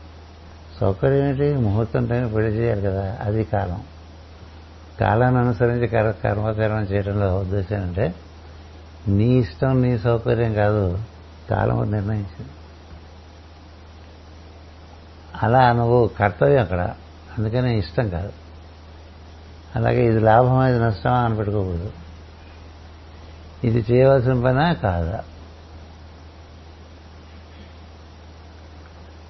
సౌకర్యం ఏంటి? ముహూర్తం టైం పెళ్ళి చేయాలి కదా అది కాలం. కాలాన్ని అనుసరించి కర కర్మకరణం చేయడంలో ఉద్దేశం అంటే నీ ఇష్టం నీ సౌకర్యం కాదు కాలం నిర్ణయించింది. అలా నువ్వు కర్తవ్యం అక్కడ అందుకని ఇష్టం కాదు. అలాగే ఇది లాభమా ఇది నష్టమా అని పెట్టుకోకూడదు. ఇది చేయవలసిన పనా కాదా?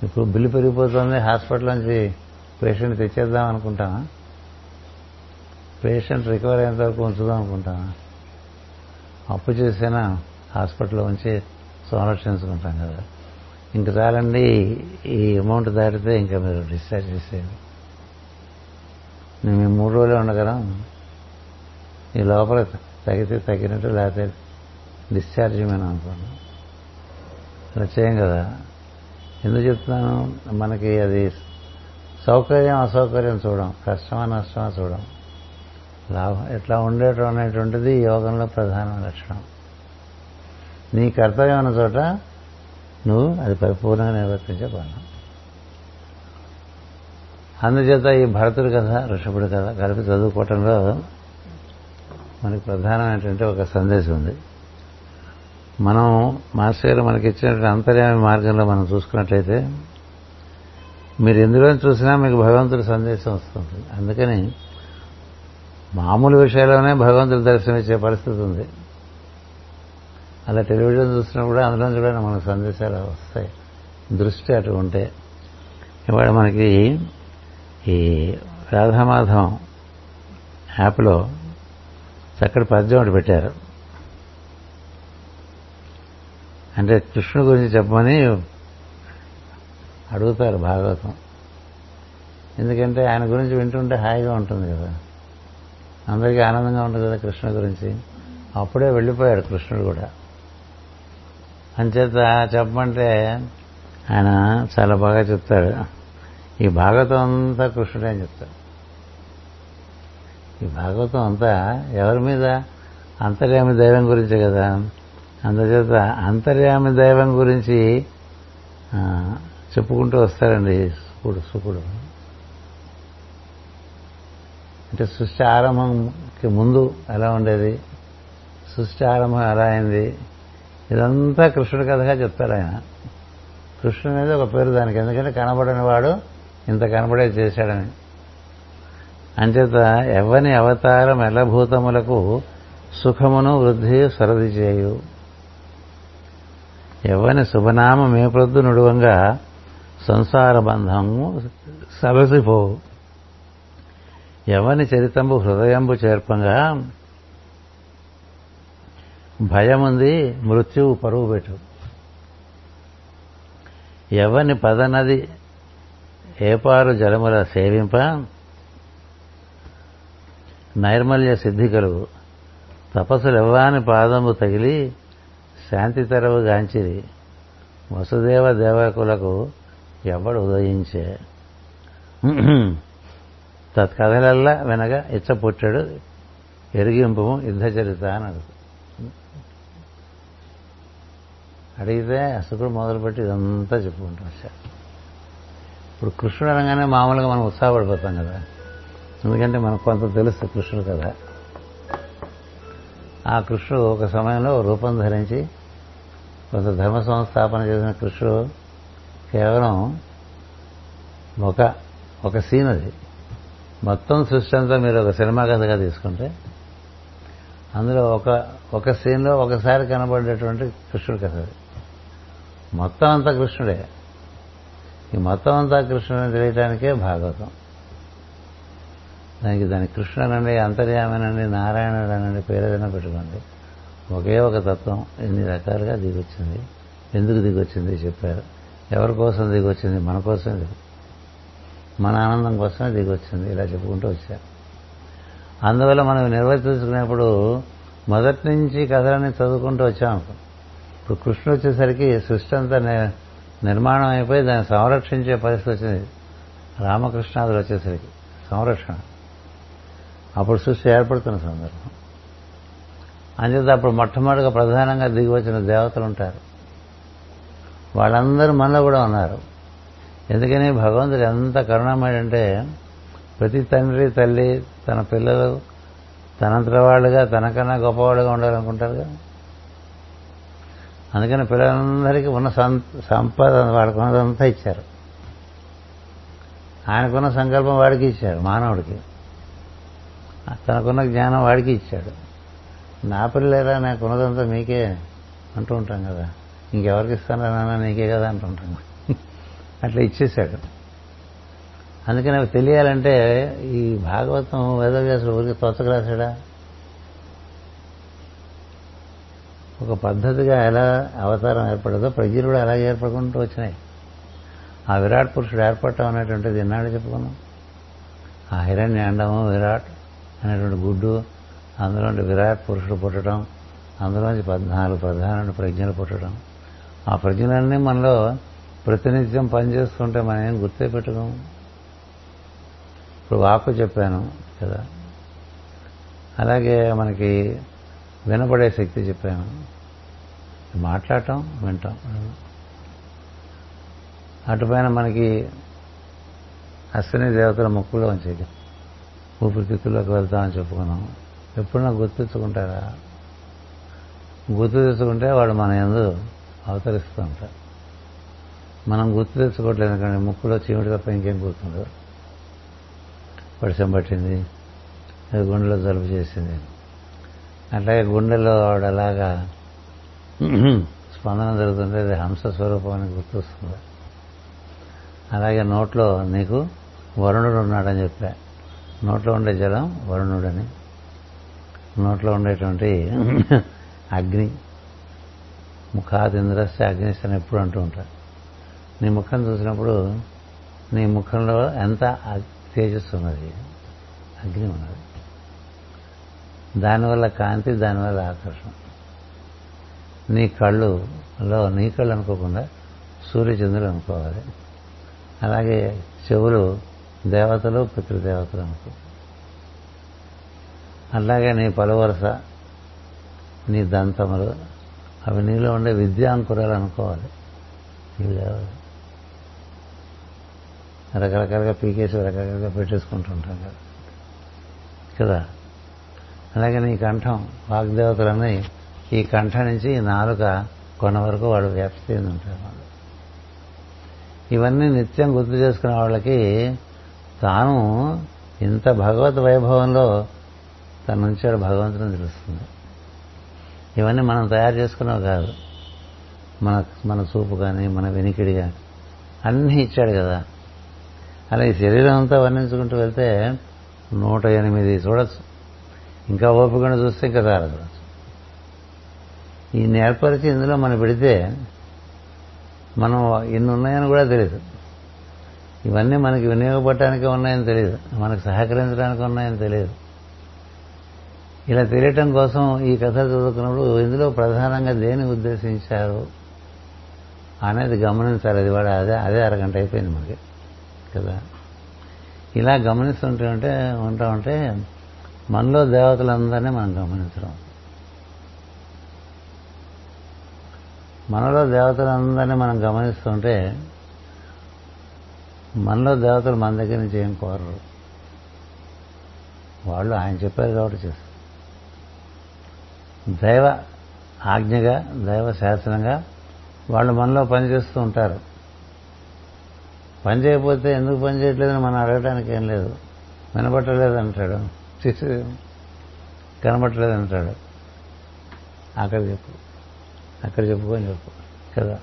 ఇప్పుడు బిల్లు పెరిగిపోతుంది హాస్పిటల్ నుంచి పేషెంట్ తెచ్చేద్దాం అనుకుంటామా పేషెంట్ రికవర్ అయ్యేంత వరకు ఉంచుదాం అనుకుంటామా అప్పు చేసినా? హాస్పిటల్లో ఉంచి సంరక్షించుకుంటాం కదా. ఇంక చాలండి ఈ అమౌంట్ దాటితే ఇంకా మీరు డిశ్చార్జ్ చేసేది మేము మూడు రోజులే ఉండగలం. ఈ లోపల తగితే తగినట్టు లేకపోతే డిశ్చార్జ్ మేము అనుకోండి. అలా చేయం కదా. ఎందుకు చెప్తున్నాను? మనకి అది సౌకర్యం అసౌకర్యం చూడం. కష్టమా నష్టమా చూడం. లాభం ఎట్లా ఉండేటం అనేటువంటిది యోగంలో ప్రధాన లక్షణం. నీ కర్తవ్యం ఉన్న చోట నువ్వు అది పరిపూర్ణంగా నిర్వర్తించే పనులు అందుచేత ఈ భరతుడి కథ ఋషభుడి కథ కలిపి చదువుకోవటంలో మనకి ప్రధానమైనటువంటి ఒక సందేశం ఉంది. మనం మాస్టర్ గారు మనకి ఇచ్చినటువంటి అంతర్యామి మార్గంలో మనం చూసుకున్నట్లయితే మీరు ఎందులో చూసినా మీకు భగవంతుడి సందేశం వస్తుంది. అందుకని మామూలు విషయాల్లోనే భగవంతుడి దర్శనమిచ్చే పరిస్థితి ఉంది. అలా టెలివిజన్ చూసినా కూడా అందులో కూడా మనకు సందేశాలు వస్తాయి. దృష్టి అటు ఉంటే. ఇవాళ మనకి ఈ రాధామాధవం యాప్లో చక్కటి పద్యం ఒకటి పెట్టారు. అంటే కృష్ణుడు గురించి చెప్పమని అడుగుతారు భాగవతం. ఎందుకంటే ఆయన గురించి వింటుంటే హాయిగా ఉంటుంది కదా. అందరికీ ఆనందంగా ఉంటుంది కదా కృష్ణ గురించి. అప్పుడే వెళ్ళిపోయాడు కృష్ణుడు కూడా. అంచేత చెప్పమంటే ఆయన చాలా బాగా చెప్తాడు. ఈ భాగవతం అంతా కృష్ణుడే అని చెప్తాడు. ఈ భాగవతం అంతా ఎవరి మీద? అంతర్యామి దైవం గురించే కదా. అందుచేత అంతర్యామి దైవం గురించి చెప్పుకుంటూ వస్తారండి సుకుడు సుకుడు అంటే సృష్టి ఆరంభంకి ముందు ఎలా ఉండేది? సృష్టి ఆరంభం ఎలా అయింది? ఇదంతా కృష్ణుడి కథగా చెప్తారు ఆయన. కృష్ణుడు అనేది ఒక పేరు దానికి ఎందుకంటే కనబడని వాడు ఇంత కనబడే చేశాడని. అంచేత ఎవ్వని అవతారం ఎలభూతములకు సుఖమును వృద్ధి సరది చేయు? ఎవ్వని శుభనామ మేపొద్దు నుడువంగా సంసార బంధము సలసిపోవు. ఎవని చరితంబు హృదయంబు చేర్పంగా భయముంది మృత్యువు పరువు పెట్టు. ఎవని పదనది ఏపారు జలముల సేవింప నైర్మల్య సిద్ధి కలుగు. తపస్సులెవ్వాని పాదము తగిలి శాంతి తెరవు గాంచిరి. వసుదేవ దేవకులకు ఎవడు ఉదయించే? తత్కథలల్లా వెనక ఇచ్చ పుట్టాడు ఎరిగింపు యుద్ధ చరిత అని అడుగు అడిగితే అసలు మొదలుపెట్టి ఇదంతా చెప్పుకుంటాం వచ్చారు ఇప్పుడు కృష్ణుడు అనగానే మామూలుగా మనం ఉత్సాహపడిపోతాం కదా. ఎందుకంటే మనకు కొంత తెలుసు కృష్ణుడు కదా. ఆ కృష్ణుడు ఒక సమయంలో రూపం ధరించి కొంత ధర్మ సంస్థాపన చేసిన కృష్ణుడు కేవలం ఒక ఒక సీన్ అది. మొత్తం సృష్టి అంతా మీరు ఒక సినిమా కథగా తీసుకుంటే అందులో ఒక ఒక సీన్లో ఒకసారి కనబడేటువంటి కృష్ణుడు కథ అది. మొత్తం అంతా కృష్ణుడే. ఈ మొత్తం అంతా కృష్ణుడని తెలియటానికే భాగవతం. దానికి దాని కృష్ణుడనండి అంతర్యామనండి నారాయణుడు అనండి పేరు ఏదైనా పెట్టుకోండి. ఒకే ఒక తత్వం ఎన్ని రకాలుగా దిగొచ్చింది. ఎందుకు దిగొచ్చింది చెప్పారు. ఎవరి కోసం దిగొచ్చింది? మన కోసం మన ఆనందం కోసమే దిగొచ్చింది. ఇలా చెప్పుకుంటూ వచ్చారు. అందువల్ల మనం నిర్వర్తించుకునేప్పుడు మొదటి నుంచి కథలన్నీ చదువుకుంటూ వచ్చాం. ఇప్పుడు కృష్ణుడు వచ్చేసరికి సృష్టి అంతా నిర్మాణం అయిపోయి దాన్ని సంరక్షించే పరిస్థితి వచ్చింది. రామకృష్ణాదులు వచ్చేసరికి సంరక్షణ. అప్పుడు సృష్టి ఏర్పడుతున్న సందర్భం. అంచేత అప్పుడు మొట్టమొదటిగా ప్రధానంగా దిగి వచ్చిన దేవతలు ఉంటారు. వాళ్ళందరూ మనలో కూడా ఉన్నారు. ఎందుకని భగవంతుడు ఎంత కరుణామయుడంటే ప్రతి తండ్రి తల్లి తన పిల్లలు తనంతట వాళ్ళుగా తనకన్నా గొప్పవాళ్ళుగా ఉండాలనుకుంటారుగా. అందుకని పిల్లలందరికీ ఉన్న సంపద వాళ్ళకున్నదంతా ఇచ్చారు. ఆయనకున్న సంకల్పం వాడికి ఇచ్చారు మానవుడికి. తనకున్న జ్ఞానం వాడికి ఇచ్చాడు. నా పిల్లలేనా నాకు ఉన్నదంతా మీకే అంటూ ఉంటాం కదా. ఇంకెవరికి ఇస్తాను నాన్న నీకే కదా అంటుంటాం అట్లా ఇచ్చేశాడు. అందుకని అవి తెలియాలంటే ఈ భాగవతం వేదవ్యాసుడు ఊరికి తోచకరాశాడా ఒక పద్ధతిగా ఎలా అవతారం ఏర్పడదో ప్రజలు కూడా అలాగే ఏర్పడుకుంటూ వచ్చినాయి. ఆ విరాట్ పురుషుడు ఏర్పడటం అనేటువంటిది ఎన్నాడు చెప్పుకున్నాం. ఆ హిరణ్యాండము విరాట్ అనేటువంటి గుడ్డు అందులోంటి విరాట్ పురుషుడు పుట్టడం అందులోంచి పద్నాలుగు ప్రధాన ప్రజ్ఞలు పుట్టడం. ఆ ప్రజ్ఞలన్నీ మనలో ప్రతినిత్యం పనిచేస్తుంటే మనం ఏం గుర్తే పెట్టుకోము ఇప్పుడు వాకు చెప్పాను కదా. అలాగే మనకి వినపడే శక్తి చెప్పాను. మాట్లాడటం వింటాం. అటుపైన మనకి అశ్విని దేవతల ముక్కులో ఉంచేది. ఊపిరితిత్తుల్లోకి వెళ్తామని చెప్పుకున్నాం. ఎప్పుడన్నా గుర్తించుకుంటారా? గుర్తు తెచ్చుకుంటే వాడు మన ఎందు అవతరిస్తూ ఉంటారు మనం గుర్తు తెచ్చుకోవట్లేదు కానీ ముక్కులో చీమిడి తప్ప ఇంకేం గుర్తుండదు. వర్షం పట్టింది అది గుండెలో జలుబు చేసింది. అట్లాగే గుండెలో వాడు అలాగా స్పందన జరుగుతుంటే అది హంస స్వరూపం అని గుర్తొస్తుంది. అలాగే నోట్లో నీకు వరుణుడు ఉన్నాడని చెప్పా. నోట్లో ఉండే జలం వరుణుడని. నోట్లో ఉండేటువంటి అగ్ని ముఖాది ఇంద్రస్య అగ్నిస్ అని ఎప్పుడు అంటూ ఉంటారు. నీ ముఖం చూసినప్పుడు నీ ముఖంలో ఎంత తేజస్సు ఉన్నది? అగ్ని ఉన్నది. దానివల్ల కాంతి దానివల్ల ఆకర్షణ. నీ కళ్ళులో నీ కళ్ళు అనుకోకుండా సూర్యచంద్రులు అనుకోవాలి. అలాగే చెవులు దేవతలు పితృదేవతలు అనుకో. అలాగే నీ పలువరస నీ దంతములు అవి నీలో ఉండే విద్యాంకురాలు అనుకోవాలి. ఇవి కావాలి రకరకాలుగా పీకేసి రకరకాలుగా పెట్టేసుకుంటుంటాం కదా. కదా? అలాగే నీ కంఠం వాగ్దేవతలన్నీ ఈ కంఠం నుంచి ఈ నాలుక కొన వరకు వాడు వ్యాప్తి ఉంటారు వాళ్ళు ఇవన్నీ నిత్యం గుర్తు చేసుకునే వాళ్ళకి తాను ఇంత భగవత్ వైభవంలో తన నుంచి భగవంతుని తెలుస్తుంది. ఇవన్నీ మనం తయారు చేసుకున్నావు కాదు. మన మన చూపు కానీ మన వెనికిడి కానీ అన్నీ ఇచ్చాడు కదా. అలా ఈ శరీరం అంతా వర్ణించుకుంటూ వెళ్తే నూట ఎనిమిది చూడొచ్చు. ఇంకా ఓపికను చూస్తే ఇంకా చాలా చూడొచ్చు ఈ నేర్పరిచి ఇందులో మనం పెడితే మనం ఇన్ని ఉన్నాయని కూడా తెలియదు. ఇవన్నీ మనకి వినియోగపడటానికి ఉన్నాయని తెలియదు. మనకు సహకరించడానికి ఉన్నాయని తెలియదు. ఇలా తెలియటం కోసం ఈ కథ చదువుకున్నప్పుడు ఇందులో ప్రధానంగా దేని ఉద్దేశించారు అనేది గమనించాలి. అది వాడు అదే అదే అరగంట అయిపోయింది మనకి కదా? ఇలా గమనిస్తుంటే ఉంటే ఉంటా ఉంటే మనలో దేవతలందరినీ మనం గమనించడం. మనలో దేవతలందరినీ మనం గమనిస్తుంటే మనలో దేవతలు మన దగ్గర నుంచి ఏం కోరరు. వాళ్ళు ఆయన చెప్పారు కాబట్టి చేస్తారు. దైవ ఆజ్ఞగా దైవ శాసనంగా వాళ్ళు మనలో పనిచేస్తూ ఉంటారు. పని చేయకపోతే ఎందుకు పని చేయట్లేదని మనం అడగడానికి ఏం లేదు. వినబట్టలేదు అంటాడు. కనబట్టలేదు అంటాడు. అక్కడ చెప్పు. అక్కడ చెప్పుకొని చెప్పు. కదా?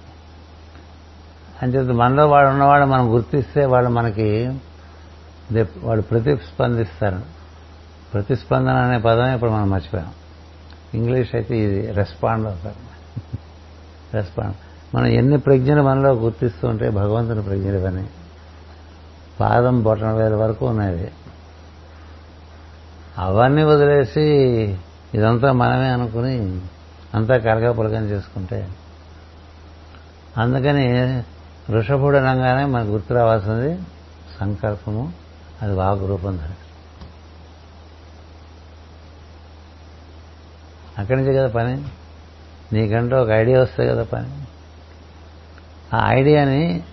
అంచేత మనలో వాడు ఉన్నవాడు మనం గుర్తిస్తే వాళ్ళు మనకి వాడు ప్రతిస్పందిస్తారు. ప్రతిస్పందన అనే పదం ఇప్పుడు మనం మర్చిపోయాం. ఇంగ్లీష్ అయితే ఇది రెస్పాండ్ అవుతారు. రెస్పాండ్. మనం ఎన్ని ప్రజ్ఞలు మనలో గుర్తిస్తూ ఉంటే భగవంతుని ప్రజ్ఞలు అని పాదం బొట్టన వేల వరకు ఉన్నాయి. అవన్నీ వదిలేసి ఇదంతా మనమే అనుకుని అంతా కలగా పులకం చేసుకుంటే అందుకని వృషభుడు అనగానే మనకు గుర్తు రావాల్సింది సంకల్పము అది వాగు రూపం ధరి. అక్కడి నుంచి కదా పని? నీకంటూ ఒక ఐడియా వస్తుంది కదా పని? ఆ ఐడియాని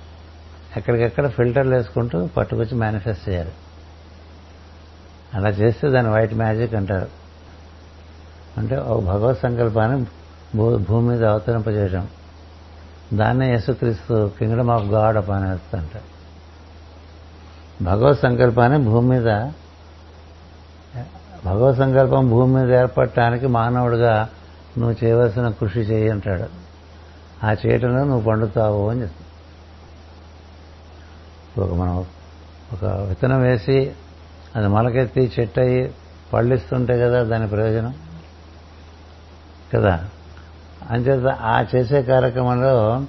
ఎక్కడికెక్కడ ఫిల్టర్లు వేసుకుంటూ పట్టుకొచ్చి మేనిఫెస్ట్ చేయాలి. అలా చేస్తే దాన్ని వైట్ మ్యాజిక్ అంటారు. అంటే ఒక భగవత్ సంకల్పాన్ని భూ భూమి మీద అవతరింపజేయడం దాన్నే యేసుక్రీస్తు కింగ్డమ్ ఆఫ్ గాడ్ అప్ భగవత్ సంకల్పాన్ని భూమి మీద భగవత్ సంకల్పం భూమి మీద ఏర్పడటానికి మానవుడిగా నువ్వు చేయవలసిన కృషి చేయి అంటాడు. ఆ చేయటంలో నువ్వు పండుతావు అని చెప్తాడు. ఒక మనం ఒక విత్తనం వేసి అది మొలకెత్తి చెట్టు అయ్యి పళ్ళిస్తుంటే కదా దాని ప్రయోజనం? కదా? అంచేత ఆ చేసే కార్యక్రమంలో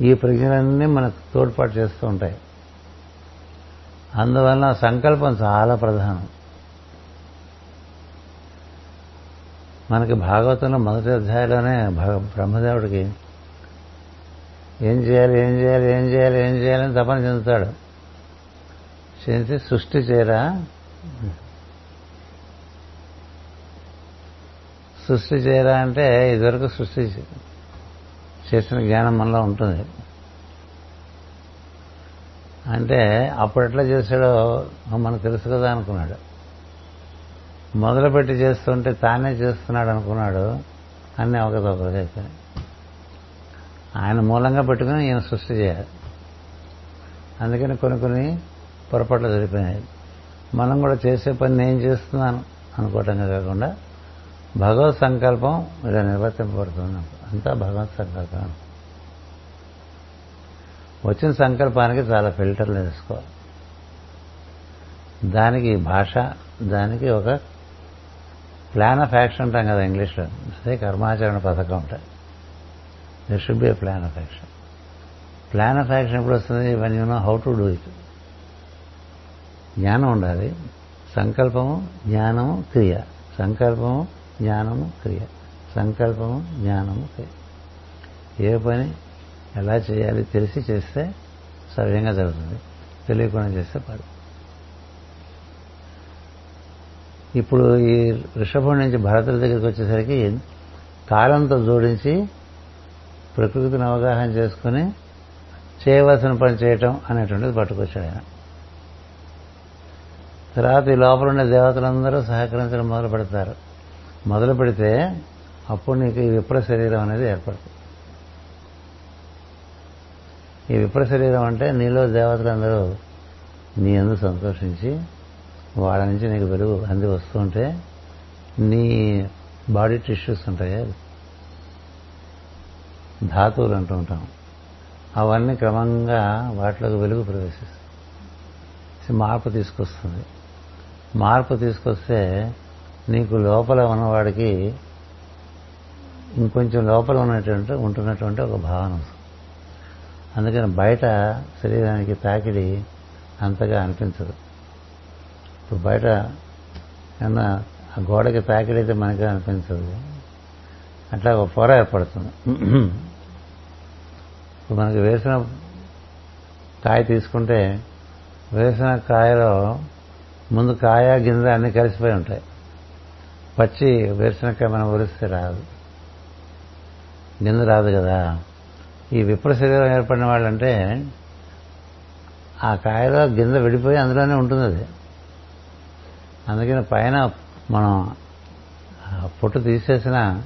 ఈ ప్రజ్ఞలన్నీ మనకు తోడ్పాటు చేస్తూ ఉంటాయి. అందువలన సంకల్పం చాలా ప్రధానం. మనకి భాగవతంలో మొదటి అధ్యాయంలోనే బ్రహ్మదేవుడికి ఏం చేయాలి ఏం చేయాలి ఏం చేయాలి ఏం చేయాలని తపన చెందుతాడు. చెంది సృష్టి చేయరా? సృష్టి చేయరా అంటే ఇదివరకు సృష్టి చేసిన జ్ఞానం మనలో ఉంటుంది. అంటే అప్పుడు ఎట్లా చేశాడో మనకు తెలుసు కదా అనుకున్నాడు. మొదలుపెట్టి చేస్తుంటే తానే చేస్తున్నాడు అనుకున్నాడు. అన్నీ అవకతవకలు అయిపోయాయి. ఆయన మూలంగా పెట్టుకుని ఈయన సృష్టి చేయాలి. అందుకని కొన్ని కొన్ని పొరపాట్లు జరిగిపోయినాయి మనం కూడా చేసే పని నేను చేస్తున్నాను అనుకోవటంగా కాకుండా భగవత్ సంకల్పం ఇలా నిర్వర్తింపబడుతుంది అంతా భగవత్ సంకల్పం వచ్చిన సంకల్పానికి చాలా ఫిల్టర్లు వేసుకోవాలి. దానికి భాష దానికి ఒక ప్లాన్ ఆఫ్ యాక్షన్ అంటాం కదా ఇంగ్లీష్లో. అదే కర్మాచరణ పథకం ఉంటాయి there should be a plan of action plan of action ఎప్పుడు వస్తుంది? When you know how to do it జ్ఞానం ఉండాలి. సంకల్పము జ్ఞానము క్రియ. సంకల్పము జ్ఞానము క్రియ. సంకల్పము జ్ఞానము క్రియ. ఏ పని ఎలా చేయాలి తెలిసి చేస్తే సవ్యంగా జరుగుతుంది. తెలియకుండా చేస్తే పడు. ఇప్పుడు ఈ వృషభం నుంచి భరతుల దగ్గరికి వచ్చేసరికి కాలంతో జోడించి ప్రకృతిని అవగాహన చేసుకుని చేయవలసిన పని చేయటం అనేటువంటిది పట్టుకొచ్చాడు ఆయన. తర్వాత ఈ లోపల ఉండే దేవతలందరూ సహకరించడం మొదలు పెడతారు మొదలు పెడితే అప్పుడు నీకు ఈ విప్ర శరీరం అనేది ఏర్పడుతుంది. ఈ విప్ర శరీరం అంటే నీలో దేవతలందరూ నీ అందు సంతోషించి వాళ్ళ నుంచి నీకు వెలుగు అంది వస్తుంటే నీ బాడీ టిష్యూస్ ఉంటాయి ధాతువులు అంటూ ఉంటాం. అవన్నీ క్రమంగా వాటిలోకి వెలుగు ప్రవేశిస్తుంది మార్పు తీసుకొస్తుంది. మార్పు తీసుకొస్తే నీకు లోపల ఉన్నవాడికి ఇంకొంచెం లోపల ఉన్నటువంటి ఉంటున్నటువంటి ఒక భావన అందుకని బయట శరీరానికి తాకిడి అంతగా అనిపించదు. ఇప్పుడు బయట ఏమన్నా ఆ గోడకి తాకిడైతే మనకి అనిపించదు. అట్లా ఒక పొర ఏర్పడుతుంది. ఇప్పుడు మనకి వేసిన కాయ తీసుకుంటే వేసిన కాయలో ముందు కాయ గింజ అన్నీ కలిసిపోయి ఉంటాయి. పచ్చి వేరుశనక్కాయ మనం ఉరిస్తే రాదు. గింజ రాదు కదా. ఈ విప్ర శరీరం ఏర్పడిన వాళ్ళంటే ఆ కాయలో గింజ విడిపోయి అందులోనే ఉంటుంది అది. అందుకని పైన మనం పొట్టు తీసేసిన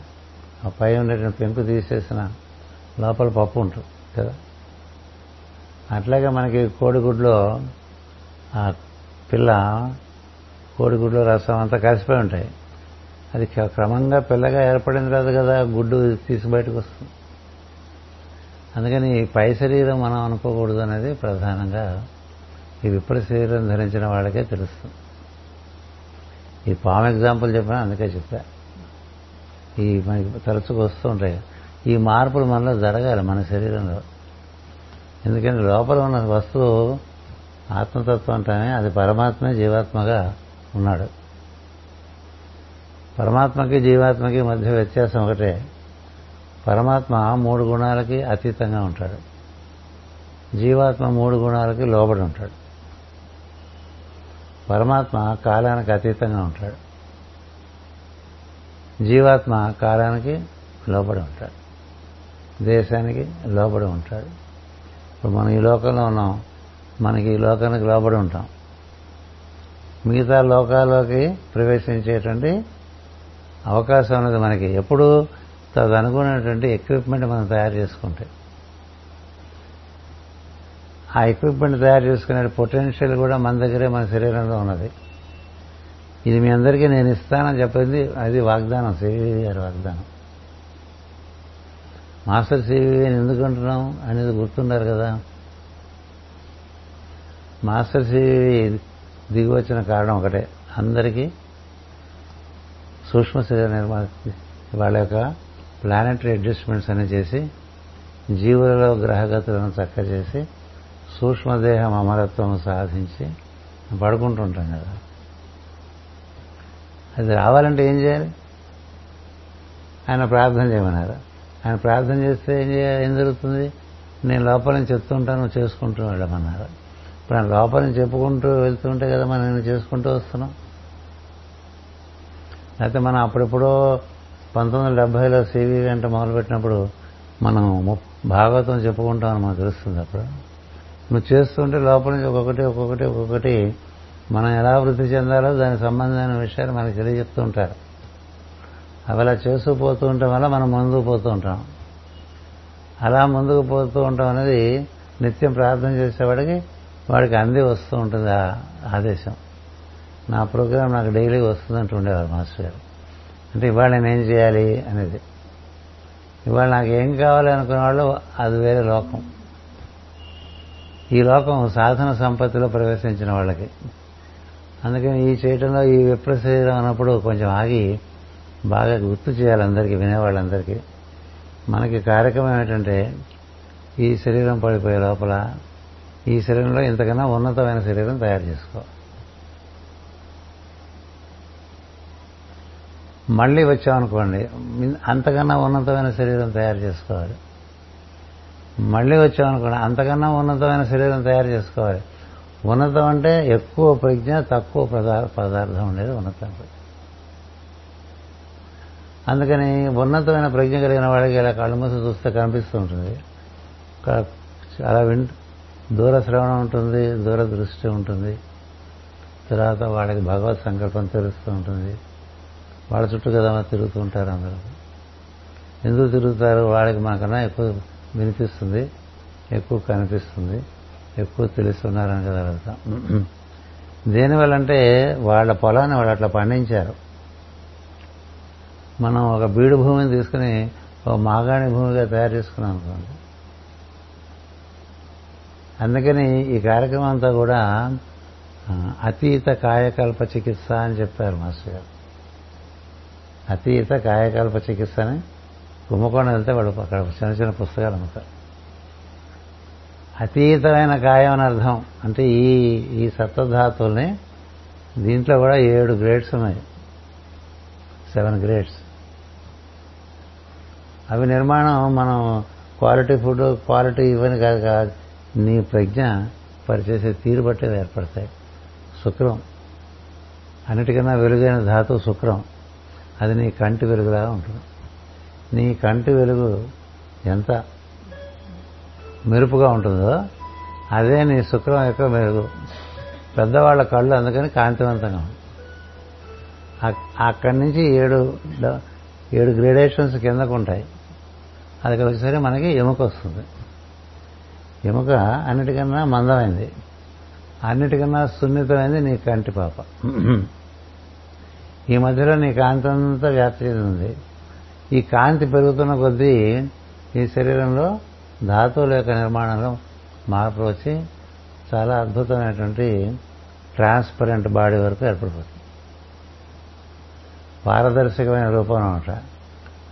ఆ పై ఉండేటువంటి పెంకు తీసేసిన లోపల పప్పు ఉంటుంది కదా. అట్లాగే మనకి కోడిగుడ్లో ఆ పిల్ల కోడిగుడ్లో రసం అంతా కలిసిపోయి ఉంటాయి. అది క్రమంగా పిల్లగా ఏర్పడిన తర్వాత కదా గుడ్డు తీసి బయటకు వస్తుంది. అందుకని పై శరీరం మనం అనుకోకూడదు అనేది ప్రధానంగా ఈ విప్ర శరీరం ధరించిన వాళ్ళకే తెలుస్తుంది. ఈ పాము ఎగ్జాంపుల్ చెప్పినా అందుకే చెప్పా. ఈ మనకి తరచుగా వస్తూ ఉంటాయి. ఈ మార్పులు మనలో జరగాలి మన శరీరంలో. ఎందుకంటే లోపల ఉన్న వస్తువు ఆత్మతత్వం అంటానే అది పరమాత్మే జీవాత్మగా ఉన్నాడు. పరమాత్మకి జీవాత్మకి మధ్య వ్యత్యాసం ఒకటే. పరమాత్మ మూడు గుణాలకి అతీతంగా ఉంటాడు. జీవాత్మ మూడు గుణాలకి లోబడి ఉంటాడు. పరమాత్మ కాలానికి అతీతంగా ఉంటాడు. జీవాత్మ కాలానికి లోబడి ఉంటాడు. దేశానికి లోబడి ఉంటాడు. ఇప్పుడు మనం ఈ లోకంలో ఉన్నాం. మనకి ఈ లోకానికి లోబడి ఉంటాం. మిగతా లోకాల్లోకి ప్రవేశించేటువంటి అవకాశం అనేది మనకి. ఎప్పుడు తదనుకున్నటువంటి ఎక్విప్మెంట్ మనం తయారు చేసుకుంటే. ఆ ఎక్విప్మెంట్ తయారు చేసుకునే పొటెన్షియల్ కూడా మన దగ్గరే మన శరీరంలో ఉన్నది. ఇది మీ అందరికీ నేను ఇస్తానని చెప్పింది అది వాగ్దానం సివివి గారి వాగ్దానం. మాస్టర్ సివి అని ఎందుకుంటున్నాం అనేది గుర్తున్నారు కదా. మాస్టర్ సివివి దిగి వచ్చిన కారణం ఒకటే. అందరికీ సూక్ష్మ శరీర నిర్మాణ వాళ్ళ యొక్క ప్లానెటరీ అడ్జస్ట్మెంట్స్ అని చేసి జీవులలో గ్రహగతులను చక్క చేసి సూక్ష్మదేహం అమరత్వం సాధించి పడుకుంటుంటాం కదా. అది రావాలంటే ఏం చేయాలి? ఆయన ప్రార్థన చేయమన్నారు. ఆయన ప్రార్థన చేస్తే ఏం చేయాలి? ఏం జరుగుతుంది? నేను లోపల నుంచి చెప్తుంటాను చేసుకుంటూ వెళ్ళమన్నారు. ఇప్పుడు ఆయన లోపల నుంచి చెప్పుకుంటూ వెళ్తుంటే కదా మనం నేను చేసుకుంటూ వస్తున్నాం. అయితే మనం అప్పుడెప్పుడో పంతొమ్మిది వందల డెబ్బైలో సివి వెంట మొదలుపెట్టినప్పుడు మనం భాగవతం చెప్పుకుంటామని మనకు తెలుస్తుంది అప్పుడు. నువ్వు చేస్తుంటే లోపల నుంచి ఒక్కొక్కటి ఒక్కొక్కటి ఒక్కొక్కటి మనం ఎలా వృద్ధి చెందాలో దానికి సంబంధమైన విషయాలు మనకి తెలియజెప్తూ ఉంటారు. అవి అలా చేస్తూ పోతూ ఉండటం వల్ల మనం ముందుకు పోతూ ఉంటాం. అలా ముందుకు పోతూ ఉంటాం అనేది నిత్యం ప్రార్థన చేసేవాడికి వాడికి అంది వస్తూ ఉంటుంది ఆ ఆదేశం. నా ప్రోగ్రాం నాకు డైలీ వస్తుందంటూ ఉండేవారు మాస్టర్ గారు. అంటే ఇవాళ నేను ఏం చేయాలి అనేది. ఇవాళ నాకు ఏం కావాలి అనుకున్న వాళ్ళు అది వేరే లోకం. ఈ లోకం సాధన సంపత్తిలో ప్రవేశించిన వాళ్ళకి. అందుకని ఈ చేయటంలో ఈ విప్ర శరీరం అన్నప్పుడు కొంచెం ఆగి బాగా గుర్తు చేయాలి అందరికీ వినేవాళ్ళందరికీ. మనకి కార్యక్రమం ఏంటంటే ఈ శరీరం పడిపోయే లోపల ఈ శరీరంలో ఇంతకన్నా ఉన్నతమైన శరీరం తయారు చేసుకోవాలి. మళ్ళీ వచ్చామనుకోండి అంతకన్నా ఉన్నతమైన శరీరం తయారు చేసుకోవాలి. మళ్ళీ వచ్చామనుకోండి అంతకన్నా ఉన్నతమైన శరీరం తయారు చేసుకోవాలి. ఉన్నతం అంటే ఎక్కువ ప్రజ్ఞ తక్కువ పదార్థం ఉండేది ఉన్నతం. అందుకని ఉన్నతమైన ప్రజ్ఞ కలిగిన వాడికి ఇలా కళ్ళు మూసి చూస్తే కనిపిస్తూ ఉంటుంది చాలా విన్ దూర శ్రవణం ఉంటుంది దూర దృష్టి ఉంటుంది. తర్వాత వాళ్ళకి భగవత్ సంకల్పం తెలుస్తూ ఉంటుంది. వాళ్ళ చుట్టూ కదా తిరుగుతూ ఉంటారు అందరూ. ఎందుకు తిరుగుతారు? వాళ్ళకి మాకన్నా ఎక్కువ వినిపిస్తుంది. ఎక్కువ కనిపిస్తుంది. ఎక్కువ తెలుస్తున్నారని కదా వెళ్తాం దేనివల్ల అంటే వాళ్ళ పొలాన్ని వాళ్ళు అట్లా పండించారు. మనం ఒక బీడు భూమిని తీసుకుని ఒక మాగాణి భూమిగా తయారు చేసుకున్నాం అనుకోండి. అందుకని ఈ కార్యక్రమం అంతా కూడా అతీత కాయకల్ప చికిత్స అని చెప్పారు మాస్టర్ గారు. అతీత కాయకల్ప చికిత్స అని కుంభకోణం వెళ్తే వాడు అక్కడ చిన్న చిన్న పుస్తకాలు అమ్ముతారు. అతీతమైన కాయం అని అర్థం అంటే ఈ ఈ సత్వధాతుల్ని దీంట్లో కూడా ఏడు గ్రేడ్స్ ఉన్నాయి. సెవెన్ గ్రేడ్స్ అవి నిర్మాణం మనం క్వాలిటీ ఫుడ్ క్వాలిటీ ఇవని కాదు కాదు నీ ప్రజ్ఞ పరిచేసే తీరు బట్టి ఏర్పడతాయి. శుక్రం. అన్నిటికన్నా వెలుగైన ధాతువు శుక్రం. అది నీ కంటి వెలుగులాగా ఉంటుంది. నీ కంటి వెలుగు ఎంత మెరుపుగా ఉంటుందో అదే నీ శుక్రం యొక్క మెరుగు. పెద్దవాళ్ళ కళ్ళు అందుకని కాంతివంతంగా అక్కడి నుంచి ఏడు ఏడు గ్రేడేషన్స్ కిందకు ఉంటాయి. అది ఒకసారి మనకి ఎముక వస్తుంది. ఎముక అన్నిటికన్నా మందమైంది. అన్నిటికన్నా సున్నితమైంది నీ కంటి పాప. ఈ మధ్యలో నీ కాంతి అంతా వ్యాప్తి చెందింది ఈ కాంతి పెరుగుతున్న కొద్దీ ఈ శరీరంలో ధాతువుల యొక్క నిర్మాణంలో మార్పు వచ్చి చాలా అద్భుతమైనటువంటి ట్రాన్స్పరెంట్ బాడీ వరకు ఏర్పడిపోతుంది. పారదర్శకమైన రూపం అనమాట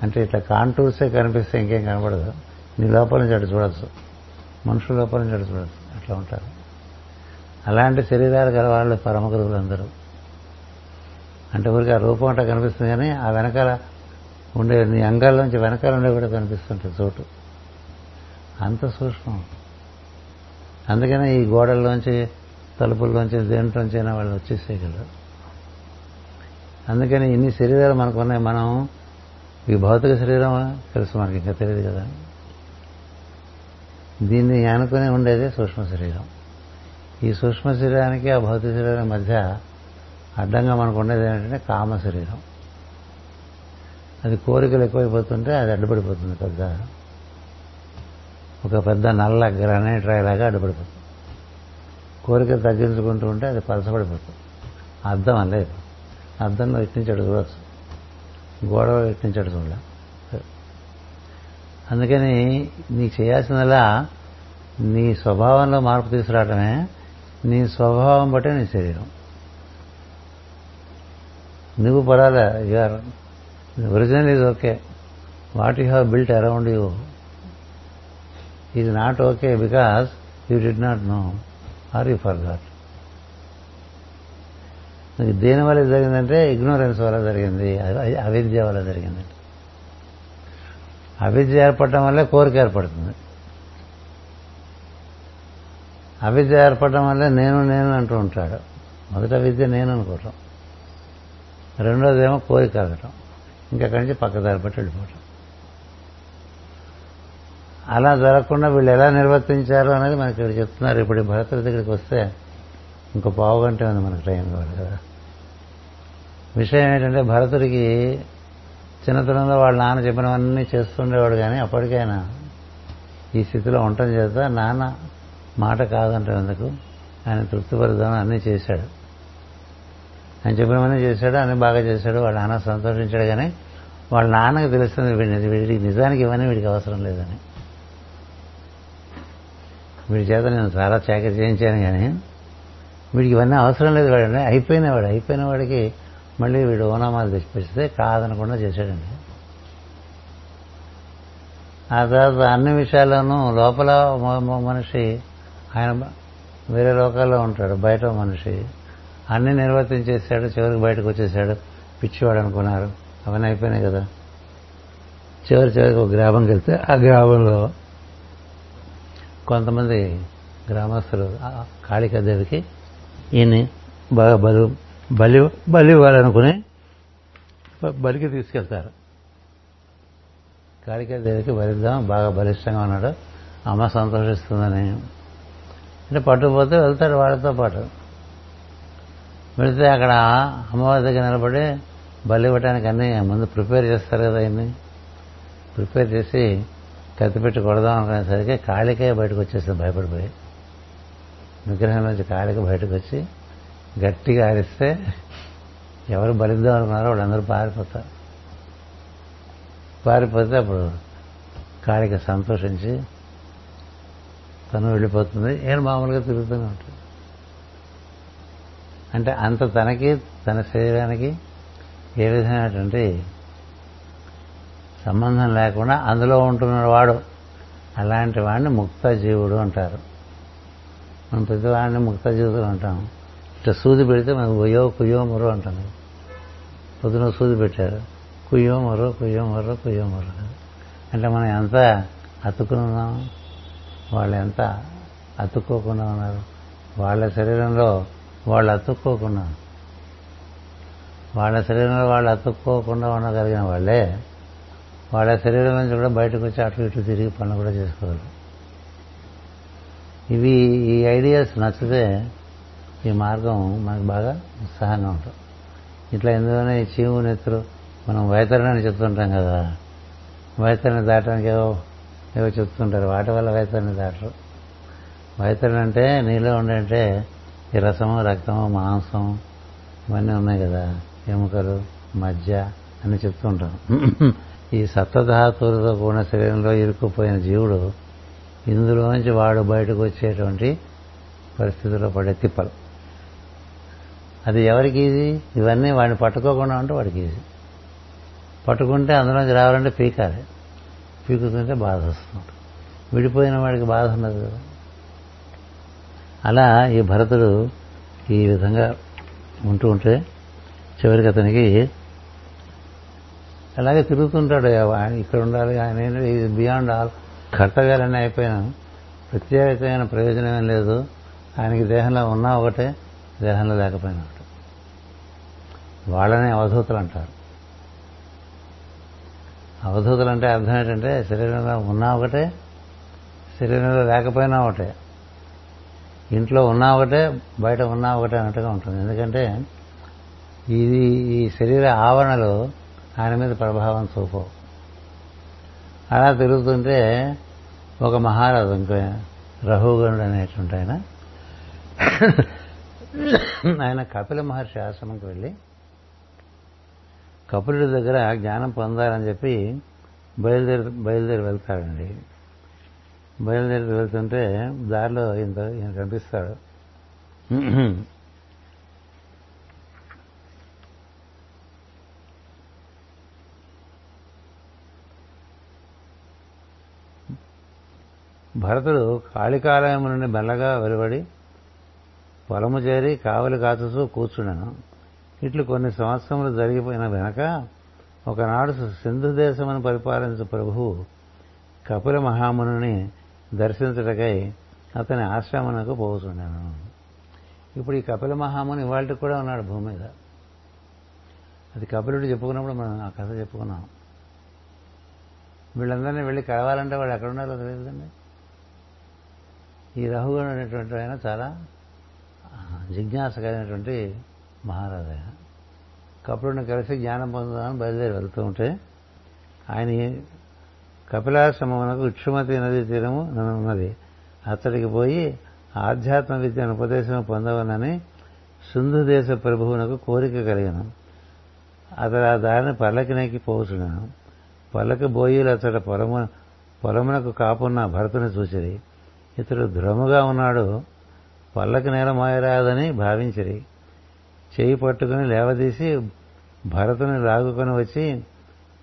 అంటే ఇట్లా కాంటూర్సే కనిపిస్తే ఇంకేం కనపడదు నీ లోపల నుంచి అటు చూడొచ్చు. మనుషుల లోపల నుంచి అటు చూడొచ్చు. అట్లా ఉంటారు. అలాంటి శరీరాలు గల వాళ్ళు పరమ గురువులు అందరూ అంటే ఊరికి ఆ రూపం అట్లా కనిపిస్తుంది కానీ ఆ వెనకాల ఉండే నీ అంగాల్లోంచి వెనకాల ఉండే కూడా కనిపిస్తుంటుంది చోటు. అంత సూక్ష్మం. అందుకనే ఈ గోడల్లోంచి తలుపుల్లోంచి దేంట్లోంచైనా వాళ్ళు వచ్చేసేయగలరు. అందుకని ఇన్ని శరీరాలు మనకున్నాయి మనం ఈ భౌతిక శరీరం తెలుసు మనకి ఇంకా తెలియదు కదా. దీన్ని అనుకుని ఉండేదే సూక్ష్మ శరీరం. ఈ సూక్ష్మ శరీరానికి ఆ భౌతిక శరీరం మధ్య అడ్డంగా మనకు ఉండేది ఏంటంటే కామ శరీరం. అది కోరికలు ఎక్కువైపోతుంటే అది అడ్డుపడిపోతుంది పెద్ద. ఒక పెద్ద నల్ల గ్రానైట్ రాయిలాగా అడ్డుపడిపోతుంది. కోరికలు తగ్గించుకుంటూ ఉంటే అది పలసపడిపోతుంది అర్థం అనలేదు అద్దంలో ఇట్టించాడు చూడవచ్చు గోడలో ఇట్టించాడు చూడలే. అందుకని నీ చేయాల్సిందలా నీ స్వభావంలో మార్పు తీసుకురావటమే నీ స్వభావం బట్టే నీ శరీరం. నువ్వు పడాలా? Your original is okay what you have built around you is not okay because you did not know or you forgot దేని వల్ల జరిగిందంటే ఇగ్నోరెన్స్ వల్ల జరిగింది అవిద్య వల్ల జరిగింది. అవిద్య ఏర్పడటం వల్లే కోరిక ఏర్పడుతుంది. అవిద్య ఏర్పడటం వల్లే నేను నేను అంటూ ఉంటాడు. మొదట విద్య నేను అనుకోవటం రెండోది ఏమో కోరిక కలగటం ఇంకక్కడి నుంచి పక్కదారి పట్టి వెళ్ళిపోవటం. అలా జరగకుండా వీళ్ళు ఎలా నిర్వర్తించారు అనేది మనకి ఇక్కడ చెప్తున్నారు. ఇప్పుడు భరతుడి దగ్గరికి వస్తే ఇంకో పావు గంట ఉంది మనకు టైం కావాలి కదా. విషయం ఏంటంటే భరతుడికి చిన్నతనంలో వాళ్ళ నాన్న చెప్పినవన్నీ చేస్తుండేవాడు కానీ అప్పటికైనా ఈ స్థితిలో ఉండటం చేత నాన్న మాట కాదంటే ఎందుకు? ఆయన తృప్తిపరుద్దామని అన్నీ చేశాడు. ఆయన చెప్పినవన్నీ చేశాడు? అన్ని బాగా చేశాడు. వాళ్ళ నాన్న సంతోషించాడు కానీ వాళ్ళ నాన్నకి తెలుస్తుంది వీడి వీడికి నిజానికి ఇవన్నీ వీడికి అవసరం లేదని. వీడి చేత నేను చాలా చాకరీ చేయించాను కానీ వీడికి ఇవన్నీ అవసరం లేదు. వాడండి అయిపోయినవాడు. అయిపోయిన వాడికి మళ్ళీ వీడు ఓనామాలు తెచ్చిపెడితే కాదనకుండా చేశాడండి. ఆ తర్వాత అన్ని విషయాల్లోనూ లోపల మనిషి ఆయన వేరే లోకాల్లో ఉంటాడు. బయట మనిషి అన్ని నిర్వర్తించేశాడు చివరికి బయటకు వచ్చేసాడు. పిచ్చివాడు అనుకున్నారు. అవన్నీ అయిపోయినాయి కదా. చివరి చివరికి ఒక గ్రామంకి వెళ్తే ఆ గ్రామంలో కొంతమంది గ్రామస్తులు కాళికాదేవికి ఈయన్ని బాగా బలు బలి బలి ఇవ్వాలనుకుని బలికి తీసుకెళ్తారు. కాళికాదేవికి బలిద్దాం బాగా బలిష్టంగా ఉన్నాడు. అమ్మ సంతోషిస్తుందని. అంటే పట్టుకుపోతే వెళ్తాడు వాళ్ళతో పాటు. వెళితే అక్కడ అమ్మవారి దగ్గర నిలబడి బలి ఇవ్వడానికి అన్ని ముందు ప్రిపేర్ చేస్తారు కదా అన్ని ప్రిపేర్ చేసి కత్తిపెట్టి కొడదాం అనుకునేసరికి కాళికే బయటకు వచ్చేసింది భయపడిపోయి. విగ్రహం నుంచి కాళిక బయటకు వచ్చి గట్టిగా ఆరిస్తే ఎవరు బలిద్దాం అనుకున్నారో వాళ్ళందరూ పారిపోతారు. పారిపోతే అప్పుడు కాళిక సంతోషించి తను వెళ్ళిపోతుంది. నేను మామూలుగా తిరుగుతూనే ఉంటుంది అంటే అంత తనకి తన శరీరానికి ఏ విధమైనటువంటి సంబంధం లేకుండా అందులో ఉంటున్న వాడు. అలాంటి వాడిని ముక్త జీవుడు అంటారు. మనం ప్రతివాడిని ముక్త జీవుడు అంటాం. ఇట్లా సూది పెడితే మనకు ఒయ్యో కుయ్యో మొరో అంటాం పొద్దున సూది పెట్టారు. కుయ్యో మరో కుయ్యో మరో కుయ్యో మొరో అంటే మనం ఎంత అతుక్కుని ఉన్నాం? వాళ్ళు ఎంత అతుక్కోకుండా ఉన్నారు? వాళ్ళ శరీరంలో వాళ్ళు అతుక్కోకుండా. వాళ్ళ శరీరంలో వాళ్ళు అతుక్కోకుండా ఉండగలిగిన వాళ్ళే వాళ్ళ శరీరం నుంచి కూడా బయటకు వచ్చి అటు ఇటు తిరిగి పనులు కూడా చేసుకోవాలి. ఇవి ఈ ఐడియాస్ నచ్చితే ఈ మార్గం మనకు బాగా ఉత్సాహంగా ఉంటుంది. ఇట్లా ఎందుకనే ఈ చీము నెత్తురు మనం వైతరణి చెప్తుంటాం కదా. వైతరణి దాటడానికి ఏవో ఏవో చెప్తుంటారు. వాటి వల్ల వైతరణి దాటరు. వైతరణ అంటే నీలో ఉండే ఈ రసము రక్తము మాంసం ఇవన్నీ ఉన్నాయి కదా. ఎముకలు మజ్జ అని చెప్తుంటాం ఈ సప్తధాతువులతో కూడిన శరీరంలో ఇరుక్కుపోయిన జీవుడు ఇందులోంచి వాడు బయటకు వచ్చేటువంటి పరిస్థితుల్లో పడే తిప్పలు. అది ఎవరికి ఈజీ ఇవన్నీ వాడిని పట్టుకోకుండా ఉంటే వాడికి ఈజీ పట్టుకుంటే అందులోంచి రావాలంటే పీకాలి. పీకుతుంటే బాధ వస్తుంది. విడిపోయిన వాడికి బాధ ఉండదు కదా. అలా ఈ భరతుడు ఈ విధంగా ఉంటూ ఉంటే చివరికి అతనికి అలాగే తిరుగుతుంటాడు. ఆయన ఇక్కడ ఉండాలి ఆయన బియాండ్ ఆల్ కర్తవ్యాలన్నీ అయిపోయినా ప్రత్యేకమైన ప్రయోజనం ఏం లేదు. ఆయనకి దేహంలో ఉన్నా ఒకటే దేహంలో లేకపోయినా ఒకటే. వాళ్ళనే అవధూతలు అంటారు. అవధూతలు అంటే అర్థం ఏంటంటే శరీరంలో ఉన్నా ఒకటే శరీరంలో లేకపోయినా ఒకటే. ఇంట్లో ఉన్నా ఒకటే బయట ఉన్నా ఒకటే అన్నట్టుగా ఉంటుంది. ఎందుకంటే ఇది ఈ శరీర ఆవరణలు ఆయన మీద ప్రభావం చూపవు. అలా తిరుగుతుంటే ఒక మహారాజు ఇంకో రఘుగణుడు అనేటువంటి ఆయన ఆయన కపిల మహర్షి ఆశ్రమంకి వెళ్ళి కపిలుడి దగ్గర జ్ఞానం పొందాలని చెప్పి బయలుదేరి బయలుదేరి వెళ్తాడండి. బయలుదేరి వెళ్తుంటే దారిలో ఇంత ఈయన కనిపిస్తాడు. భరతుడు కాళికాలయం నుండి మెల్లగా వెలువడి పొలము చేరి కావలి కాచుతూ కూర్చున్నాను. ఇట్లు కొన్ని సంవత్సరములు జరిగిపోయిన వెనక ఒకనాడు సింధు దేశమును పరిపాలించు ప్రభువు కపిల మహాముని దర్శించటకై అతని ఆశ్రమనకు పోతున్నాను ఇప్పుడు ఈ కపిల మహాముని ఇవాళ కూడా ఉన్నాడు భూమి మీద అది కపిలుడు చెప్పుకున్నప్పుడు మనం ఆ కథ చెప్పుకున్నాం. వీళ్ళందరినీ వెళ్ళి కలవాలంటే వాడు ఎక్కడ ఉన్నారో తెలియదండి. ఈ రఘుగణుడు అనేటువంటి ఆయన చాలా జిజ్ఞాస కలిగినటువంటి మహారాజు. ఆయన కపులుడిని కలిసి జ్ఞానం పొందుదామని బయలుదేరి వెళ్తూ ఉంటే ఆయన కపిలాశ్రమమునకు ఇక్షుమతి నది తీరము ఉన్నది. అతడికి పోయి ఆధ్యాత్మ విద్యను ఉపదేశం పొందవనని సింధు దేశ ప్రభువునకు కోరిక కలిగను. అతడు ఆ దారిని పల్లకి నెక్కి పోచున్నాను పల్లకి బోయిలు అతడు పొలము పొలమునకు కాపున్న భరతుని చూచిరి. ఇతడు ధ్రుముగా ఉన్నాడు. పల్లకి నేల మోయరాదని భావించిరి. చేయి పట్టుకుని లేవదీసి భరతుని లాగుకొని వచ్చి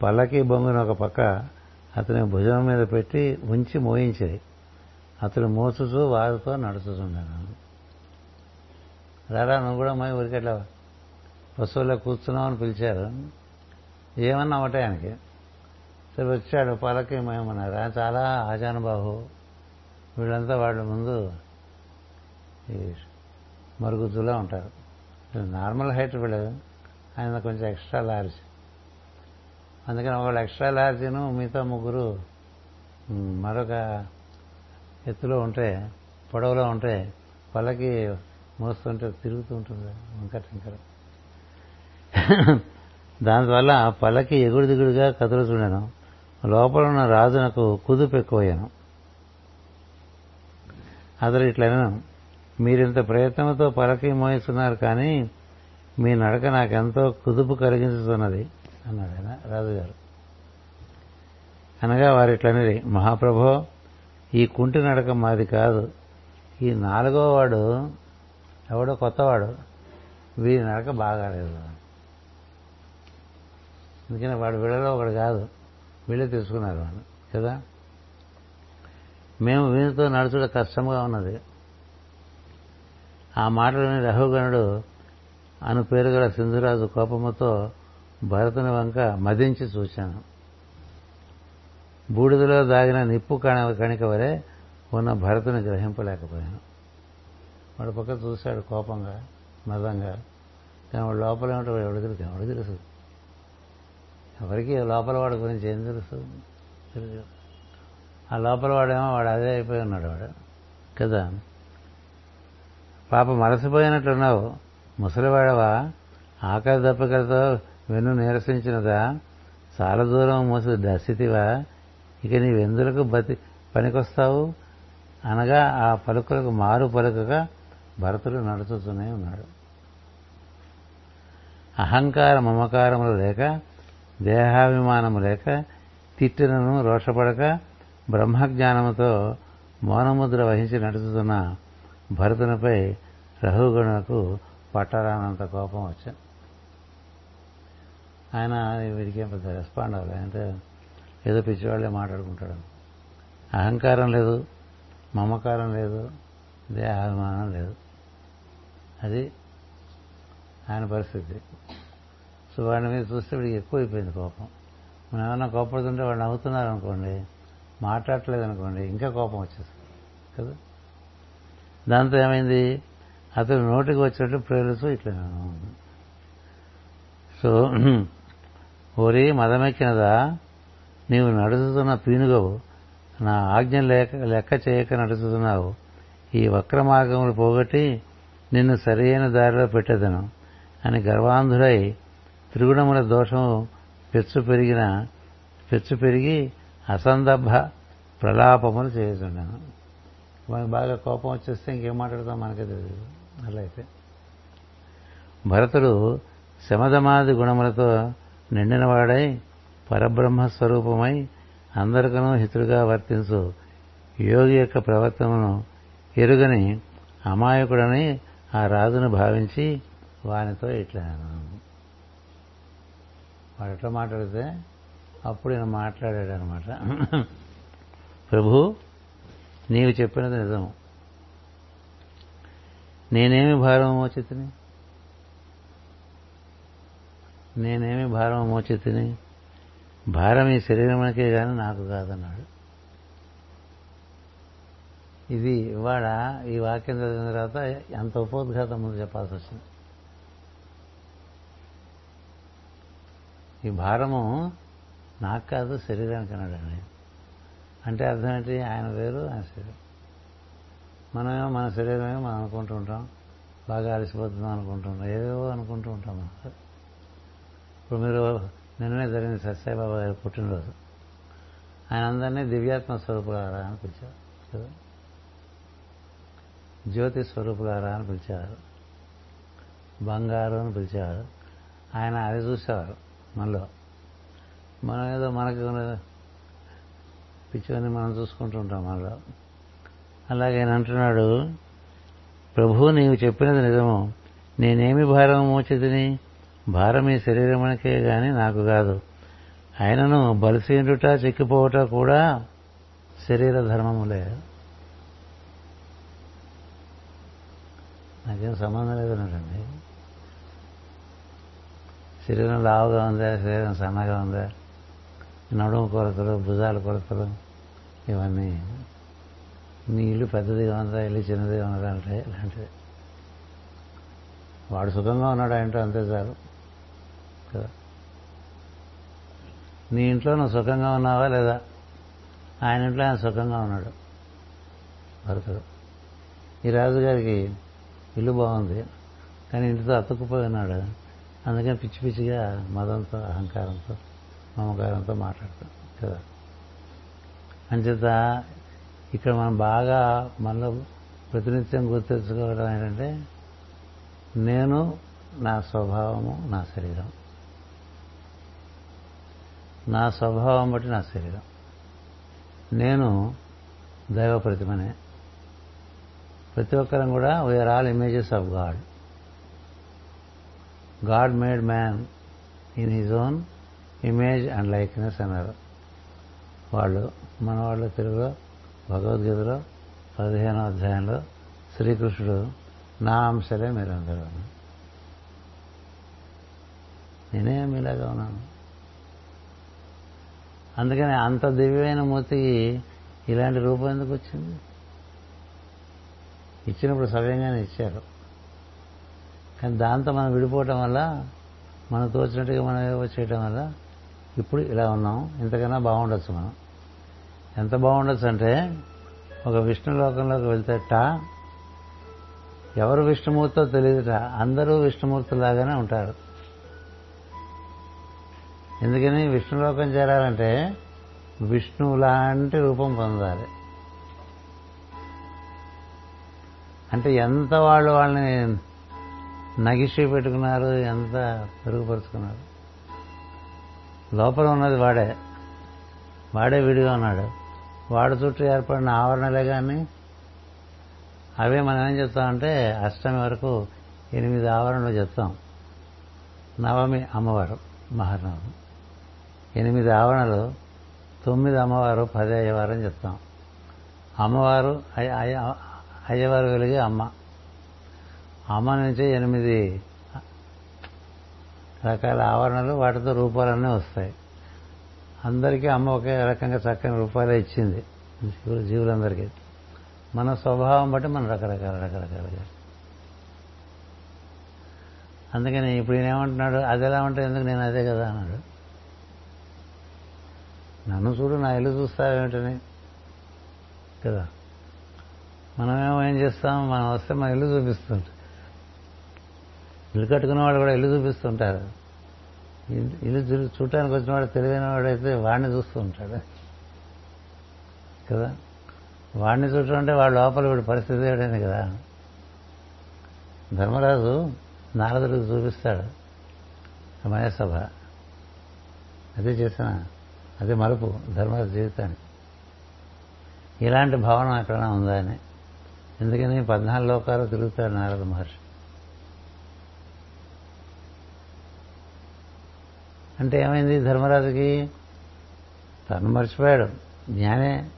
పల్లకి బొంగును ఒక పక్క అతని భుజం మీద పెట్టి ఉంచి మోయించిరి అతడు మోచుతూ వారితో నడుచుతున్నాను రారా నువ్వు కూడా మై ఊరికెట్లా వస్తువుల్లో కూర్చున్నావు అని పిలిచారు. ఏమన్నా ఒకటే ఆయనకి. సరే వచ్చాడు పలకి మేమన్నారు ఆయన చాలా ఆజానుబాహు. వీళ్ళంతా వాళ్ళ ముందు ఈ ఉంటారు. నార్మల్ హైట్ వీళ్ళు. ఆయన కొంచెం ఎక్స్ట్రా లార్జ్. అందుకని ఒకళ్ళు ఎక్స్ట్రా మిగతా ముగ్గురు మరొక ఎత్తులో ఉంటే పొడవులో ఉంటే పల్లకి మోస్తుంటే తిరుగుతూ ఉంటుంది. వంకర టింకర దానివల్ల పల్లకి ఎగుడు దిగుడుగా కదులుతుండను. లోపల ఉన్న రాజునకు కుదుపు ఎక్కువయ్యాను. అతడు ఇట్లనను మీరింత ప్రయత్నంతో పలకి మోయిస్తున్నారు కానీ మీ నడక నాకెంతో కుదుపు కలిగించుతున్నది. అన్నాడు ఆయన రాజుగారు. అనగా వారు ఇట్లనేది మహాప్రభో ఈ కుంటి నడక మాది కాదు. ఈ నాలుగో వాడు ఎవడో కొత్తవాడు. వీరి నడక బాగాలేదు. అందుకని వాడు వీళ్ళలో ఒకడు కాదు. వీళ్ళే తెలుసుకున్నారు అని కదా? మేము వీనితో నడుచుట కష్టంగా ఉన్నది. ఆ మాటలని రఘుగణుడు అను పేరు గల సింధురాజు కోపముతో భరతుని వంక మదించి చూశాను. బూడిదలో దాగిన నిప్పు కణ కణిక వరే ఉన్న భరతుని గ్రహింపలేకపోయాను. వాడు పక్క చూశాడు కోపంగా మదంగా. కానీ వాడు లోపల ఏమిటో ఎవడు తెలుసు? ఎవడు తెలుసు? ఎవరికి? లోపల వాడి గురించి ఏం తెలుసు? తెలుసు. ఆ లోపల వాడేమో వాడు అదే అయిపోయి ఉన్నాడు వాడు. కదా? పాప మరసిపోయినట్లున్నావు ముసలివాడవా? ఆకలి దప్పికలతో వెన్ను నీరసించినదా? చాలా దూరం మోసి దశితివా ఇక నీవెందులకు బతి పనికొస్తావు? అనగా ఆ పలుకులకు మారు పలుకగా భరతుడు నడుచుతూనే ఉన్నాడు. అహంకార మమకారములు లేక దేహాభిమానము లేక తిట్టినను రోషపడక బ్రహ్మజ్ఞానముతో మౌనముద్ర వహించి నడుచుతున్న భరతునిపై రఘుగణకు పట్టరానంత కోపం వచ్చింది ఆయన వీడికి ఏం పెద్ద రెస్పాండ్ అవ్వాలి. అంటే ఏదో పిచ్చివాళ్ళే మాట్లాడుకుంటాడు. అహంకారం లేదు మమకారం లేదు దేహాభిమానం లేదు. అది ఆయన పరిస్థితి. సో వాడిని మీద చూస్తే వీడికి ఎక్కువైపోయింది కోపం. మనం ఏమైనా కోపడుతుంటే వాళ్ళు నవ్వుతున్నారు అనుకోండి మాట్లాడట్లేదు అనుకోండి ఇంకా కోపం వచ్చేస్తుంది. కదా? దాంతో ఏమైంది? అతను నోటికి వచ్చినట్టు ప్రేరుతూ ఇట్లా సో ఓరి మదమెక్కినదా నీవు నడుచుతున్న పీనుగవు నా ఆజ్ఞ లేక లెక్క చేయక నడుచుతున్నావు ఈ వక్ర మార్గములు పోగొట్టి నిన్ను సరైన దారిలో పెట్టేదను. అని గర్వాంధుడై త్రిగుణముల దోషము పెచ్చు పెరిగిన పెచ్చు పెరిగి అసందర్భ ప్రలాపములు చేస్తున్నాను మనకు బాగా కోపం వచ్చేస్తే ఇంకేం మాట్లాడతాం మనకే తెలియదు అలా అయితే భరతుడు శమధమాది గుణములతో నిండినవాడై పరబ్రహ్మ స్వరూపమై అందరికనూ హితుడుగా వర్తించు. యోగి యొక్క ప్రవర్తనను ఎరుగని అమాయకుడని ఆ రాజును భావించి వానితో ఇట్లా వాడు ఎట్లా మాట్లాడితే అప్పుడు ఈయన మాట్లాడాడు అనమాట ప్రభు నీవు చెప్పినది నిజము. నేనేమి భారం మోచితిని నేనేమి భారం మోచితిని? భారం ఈ శరీరమునకే కానీ నాకు కాదన్నాడు. ఇది ఇవాళ ఈ వాక్యం చదివిన తర్వాత ఎంత ఉపోద్ఘాతం ముందు చెప్పాల్సి వచ్చింది. ఈ భారము నాకు కాదు శరీరానికి అన్నాడండి. అంటే అర్థం ఏంటి? ఆయన వేరు ఆయన శరీరం. మనమేమో మన శరీరమే మనం అనుకుంటూ ఉంటాం. బాగా అలసిపోతున్నాం అనుకుంటుంటాం ఏవేవో అనుకుంటూ ఉంటాం మనం. ఇప్పుడు మీరు నిన్ననే జరిగింది సత్యసాయిబాబా గారి పుట్టినరోజు. ఆయన అందరినీ దివ్యాత్మ స్వరూపులారా అని పిలిచారు. కదా? జ్యోతి స్వరూపులారా అని పిలిచేవారు బంగారు అని పిలిచేవారు ఆయన అది చూసేవారు మనలో. మనం ఏదో మనకి పిచ్చుకొని మనం చూసుకుంటూ ఉంటాం మనలో. అలాగే ఆయన అంటున్నాడు ప్రభు నీవు చెప్పినది నిజము. నేనేమి భారం మోచితిని? భారం ఈ శరీరమునికే గాని నాకు కాదు. ఆయనను బలిసీనుట చిక్కిపోవట కూడా శరీర ధర్మములే. నాకేం సంబంధం లేదన్నాడండి శరీరం లావుగా ఉందా శరీరం సన్నగా ఉందా? నడుము కొరతలు భుజాల కొరతలు ఇవన్నీ. నీ ఇల్లు పెద్దదిగా ఉందా ఇల్లు చిన్నదిగా ఉందా అంటే ఇలాంటిది వాడు సుఖంగా ఉన్నాడు ఆయనతో అంతే చాలు కదా నీ ఇంట్లో నువ్వు సుఖంగా ఉన్నావా లేదా? ఆయన ఇంట్లో ఆయన సుఖంగా ఉన్నాడు. భర్తడు. ఈ రాజుగారికి ఇల్లు బాగుంది కానీ ఇంటితో అతుక్కుపోయినాడు. అందుకని పిచ్చి పిచ్చిగా మదంతో అహంకారంతో మమకారంతో మాట్లాడతాం కదా. అంచేత ఇక్కడ మనం బాగా మనలో ప్రతినిత్యం గుర్తించుకోవడం ఏంటంటే నేను నా స్వభావము నా శరీరం. నా స్వభావం బట్టి నా శరీరం. నేను దైవ ప్రతిమనే. ప్రతి ఒక్కరం కూడా we are all images of God God made man in his own image and likeness అన్నారు వాళ్ళు మన వాళ్ళు తెలుగులో భగవద్గీతలో పదిహేనో అధ్యాయంలో శ్రీకృష్ణుడు నా అంశలే మీరందరూ నేనే మీలాగా ఉన్నాను? అందుకని అంత దివ్యమైన మూర్తికి ఇలాంటి రూపం ఎందుకు వచ్చింది? ఇచ్చినప్పుడు సవ్యంగానే ఇచ్చారు. కానీ దాంతో మనం విడిపోవటం వల్ల మనం తోచినట్టుగా మనం ఏవో చేయటం వల్ల ఇప్పుడు ఇలా ఉన్నాం. ఇంతకన్నా బాగుండొచ్చు మనం. ఎంత బాగుండొచ్చు అంటే ఒక విష్ణు లోకంలోకి వెళ్తేట ఎవరు విష్ణుమూర్తితో తెలియదుట అందరూ విష్ణుమూర్తిలాగానే ఉంటారు. ఎందుకని విష్ణులోకం చేరాలంటే విష్ణువు లాంటి రూపం పొందాలి. అంటే ఎంత వాళ్ళు వాళ్ళని నగిషి పెట్టుకున్నారు ఎంత మెరుగుపరుచుకున్నారు. లోపల ఉన్నది వాడే. వాడే విడిగా ఉన్నాడు. వాడు చుట్టూ ఏర్పడిన ఆవరణలే కానీ అవే మనం ఏం చెప్తామంటే అష్టమి వరకు ఎనిమిది ఆవరణలు చెప్తాం. నవమి అమ్మవారు మహర్నవమి ఎనిమిది ఆవరణలు తొమ్మిది అమ్మవారు పది అయ్యవారు అని చెప్తాం. అమ్మవారు అయ్య- అయ్య- అయ్యవారు కలిగే అమ్మ. అమ్మ నుంచి ఎనిమిది రకాల ఆవరణలు వాటితో రూపాలన్నీ వస్తాయి. అందరికీ అమ్మ ఒకే రకంగా చక్కని రూపాలే ఇచ్చింది. జీవులందరికీ. మన స్వభావం బట్టి మనం రకరకాల రకరకాలుగా. అందుకని ఇప్పుడు ఈయన ఏమంటున్నాడు అది ఎలా ఉంటుంది ఎందుకు నేను అదే కదా అన్నాడు. నన్ను చూడు నా ఇల్లు చూస్తావేమిటని? కదా? మనమేమో ఏం చేస్తాం? మనం వస్తే మన ఇల్లు చూపిస్తుంటాం. ఇల్లు కట్టుకున్న వాళ్ళు కూడా ఇల్లు చూపిస్తుంటారు. ఇల్లు- చూడటానికి వచ్చిన వాడు తెలివైన వాడైతే వాడిని చూస్తూ ఉంటాడు. కదా? వాడిని చూడటం అంటే వాడు లోపల వీడి పరిస్థితి ఏడైంది కదా? ధర్మరాజు నారదుడికి చూపిస్తాడు. సమయసభ. అదే చేసిన. అది మలుపు ధర్మరాజు జీవితానికి. ఇలాంటి భావన అక్కడ ఉందా అని? ఎందుకని పద్నాలుగు లోకాలు తిరుగుతాడు నారద మహర్షి. అంటే ఏమైంది? ధర్మరాజుకి తను మర్చిపోయాడు. జ్ఞానే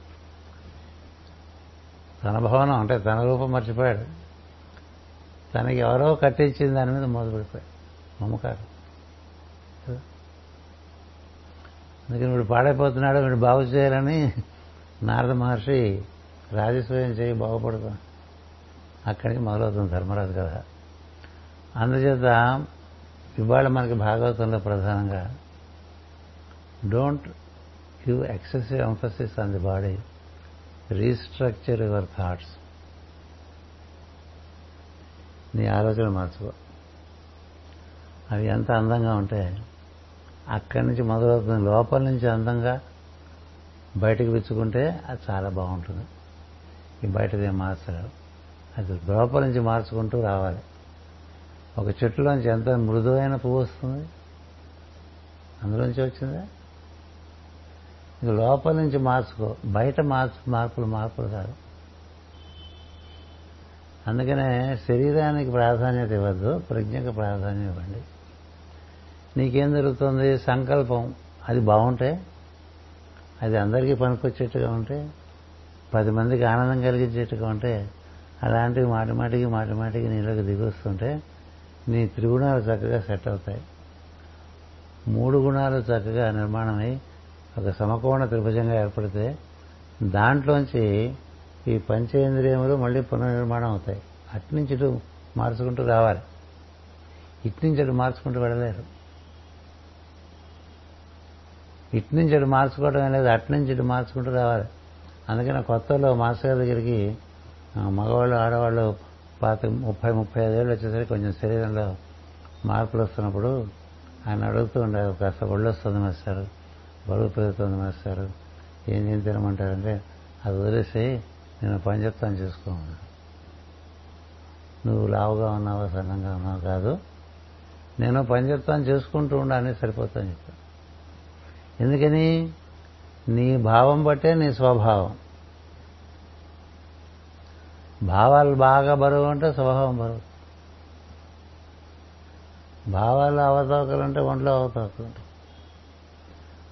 తన భవనం అంటే తన రూపం మర్చిపోయాడు. తనకి ఎవరో కట్టించిన దాని మీద మొదలుపెడిపోయాడు మమకారం కదా? అందుకని వీడు పాడైపోతున్నాడు వీడు బాగు చేయాలని నారద మహర్షి రాజస్వయం చేయి బాగుపడుతుంది అక్కడికి మొదలవుతుంది ధర్మరాజు కథ. అందుచేత ఇవాళ మనకి భాగవతంలో ప్రధానంగా don't give excessive emphasis on the body restructure your thoughts నీ ఆలోచన మార్చుకో. అవి ఎంత అందంగా ఉంటే అక్కడి నుంచి మొదలవుతుంది. లోపల నుంచి అందంగా బయటకు విచ్చుకుంటే అది చాలా బాగుంటుంది. ఈ బయటదే మార్చగలరు అది లోపల నుంచి మార్చుకుంటూ రావాలి. ఒక చెట్టులోంచి ఎంత మృదువైన పువ్వు వస్తుంది? అందులోంచి వచ్చిందా? ఇక లోపల నుంచి మార్చుకో. బయట మార్చు మార్పులు మార్పులు కాదు. అందుకనే శరీరానికి ప్రాధాన్యత ఇవ్వద్దు ప్రజ్ఞకు ప్రాధాన్యం ఇవ్వండి. నీకేం జరుగుతుంది? సంకల్పం. అది బాగుంటే? అది అందరికీ పనికొచ్చేట్టుగా ఉంటే? పది మందికి ఆనందం కలిగించేట్టుగా ఉంటే? అలాంటివి మాటి మాటికి మాటి మాటికి నీలోకి దిగొస్తుంటే నీ త్రిగుణాలు చక్కగా సెట్ అవుతాయి. మూడు గుణాలు చక్కగా నిర్మాణమై ఒక సమకోణ త్రిభుజంగా ఏర్పడితే దాంట్లోంచి ఈ పంచేంద్రియములు మళ్ళీ పునర్నిర్మాణం అవుతాయి. అట్నుంచి ఇటు మార్చుకుంటూ రావాలి. ఇట్నుంచి అటు మార్చుకుంటూ వెళ్ళలేరు. ఇటు నుంచి ఇటు మార్చుకోవడం లేదు అట్నుంచి ఇటు మార్చుకుంటూ రావాలి. అందుకని కొత్తలో మాస్టర్ గారి దగ్గరికి మగవాళ్ళు ఆడవాళ్ళు పాత ముప్పై ముప్పై ఐదేళ్ళు వచ్చేసరికి కొంచెం శరీరంలో మార్పులు వస్తున్నప్పుడు ఆయన అడుగుతూ ఉండేది కాస్త ఒళ్ళు వస్తుంది మాస్టారు బరువు పెరుగుతుంది మాస్టారు ఏం ఏం తినమంటారంటే అది వదిలేసి నేను పని చెప్తాను నువ్వు లావుగా ఉన్నావా సన్నంగా ఉన్నావు? కాదు నేను పని చెప్తాను చేసుకుంటూ ఉండాలని సరిపోతాను చెప్తాను ఎందుకని? నీ భావం బట్టే నీ స్వభావం. భావాలు బాగా బరువు అంటే స్వభావం బరువు. భావాలు అవతవకలు అంటే ఒంట్లో అవతవకలు ఉంటాయి.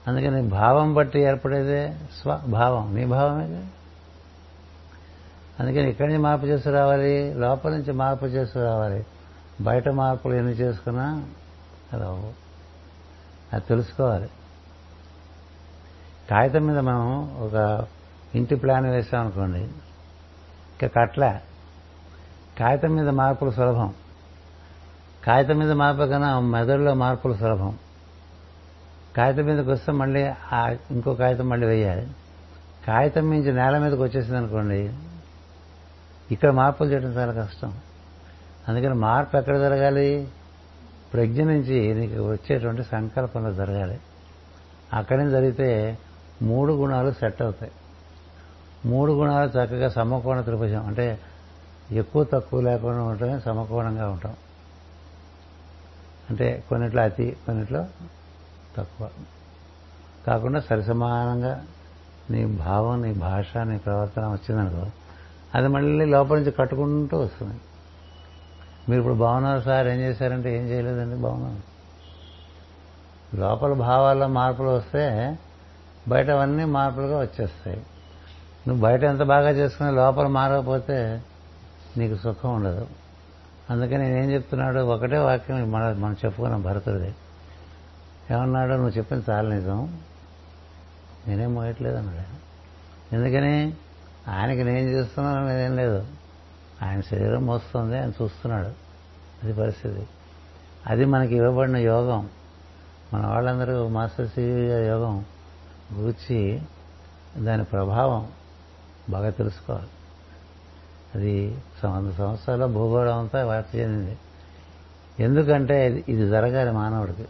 అందుకని భావం బట్టి ఏర్పడేదే స్వభావం. నీ భావమే అందుకని ఇక్కడి నుంచి మార్పు చేసి రావాలి లోపల నుంచి మార్పు చేసి రావాలి. బయట మార్పులు ఎన్ని చేసుకున్నా రావు. అది తెలుసుకోవాలి. కాగితం మీద మనం ఒక ఇంటి ప్లాన్ వేసామనుకోండి ఇంకా కట్ల కాగితం మీద మార్పులు సులభం. కాగితం మీద మార్పు కన్నా మెదడులో మార్పులు సులభం. కాగితం మీదకి వస్తే మళ్ళీ ఆ ఇంకో కాగితం మళ్ళీ వేయాలి. కాగితం మించి నేల మీదకి వచ్చేసింది అనుకోండి ఇక్కడ మార్పులు చేయడం చాలా కష్టం. అందుకని మార్పు ఎక్కడ జరగాలి? ప్రజ్ఞ నుంచి నీకు వచ్చేటువంటి సంకల్పంలో జరగాలి. అక్కడి నుంచి జరిగితే మూడు గుణాలు సెట్ అవుతాయి. మూడు గుణాలు చక్కగా సమకోణ త్రిభుజం. అంటే ఎక్కువ తక్కువ లేకుండా ఉండటమే సమకోణంగా ఉంటాం. అంటే కొన్నిట్లో అతి కొన్నిట్లో తక్కువ. కాకుండా సరిసమానంగా నీ భావం నీ భాష నీ ప్రవర్తన వచ్చిందనుకో అది మళ్ళీ లోపల నుంచి కట్టుకుంటూ వస్తుంది. మీరు ఇప్పుడు బాగున్నారు సార్ ఏం చేశారంటే ఏం చేయలేదండి బాగున్నాను లోపల భావాల్లో మార్పులు వస్తే బయట అవన్నీ మార్పులుగా వచ్చేస్తాయి. నువ్వు బయట ఎంత బాగా చేసుకుని లోపల మారకపోతే నీకు సుఖం ఉండదు. అందుకని నేనేం చెప్తున్నాడు? ఒకటే వాక్యం మన మనం చెప్పుకున్నాం భరతుడిది. ఏమన్నాడు? నువ్వు చెప్పిన చాలా నిజం. నేనేం మోయట్లేదు అన్నాడు ఎందుకని? ఆయనకి నేను చేస్తున్నాను అనేదేం లేదు. ఆయన శరీరం మోస్తుంది ఆయన చూస్తున్నాడు. అది పరిస్థితి. అది మనకి ఇవ్వబడిన యోగం. మన వాళ్ళందరూ మాస్టర్ సివి యోగం. గూర్చి దాని ప్రభావం బాగా తెలుసుకోవాలి. అది వంద సంవత్సరాల భూగోళం అంతా వ్యాప్తి చెందింది. ఎందుకంటే ఇది- ఇది జరగాలి మానవుడికి.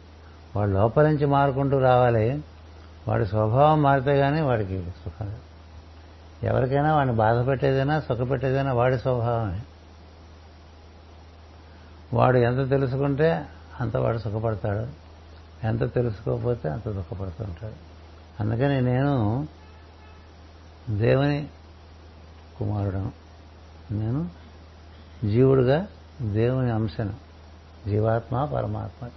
వాడు లోపల నుంచి మారుకుంటూ రావాలి. వాడి స్వభావం మారితే కానీ వాడికి సుఖం ఎవరికైనా వాడిని బాధ పెట్టేదైనా సుఖ పెట్టేదైనా వాడి స్వభావమే. వాడు ఎంత తెలుసుకుంటే అంత వాడు సుఖపడతాడు. ఎంత తెలుసుకోకపోతే అంత దుఃఖపడుతుంటాడు అందుకని నేను దేవుని కుమారుడను. నేను జీవుడుగా దేవుని అంశను. జీవాత్మ పరమాత్మ.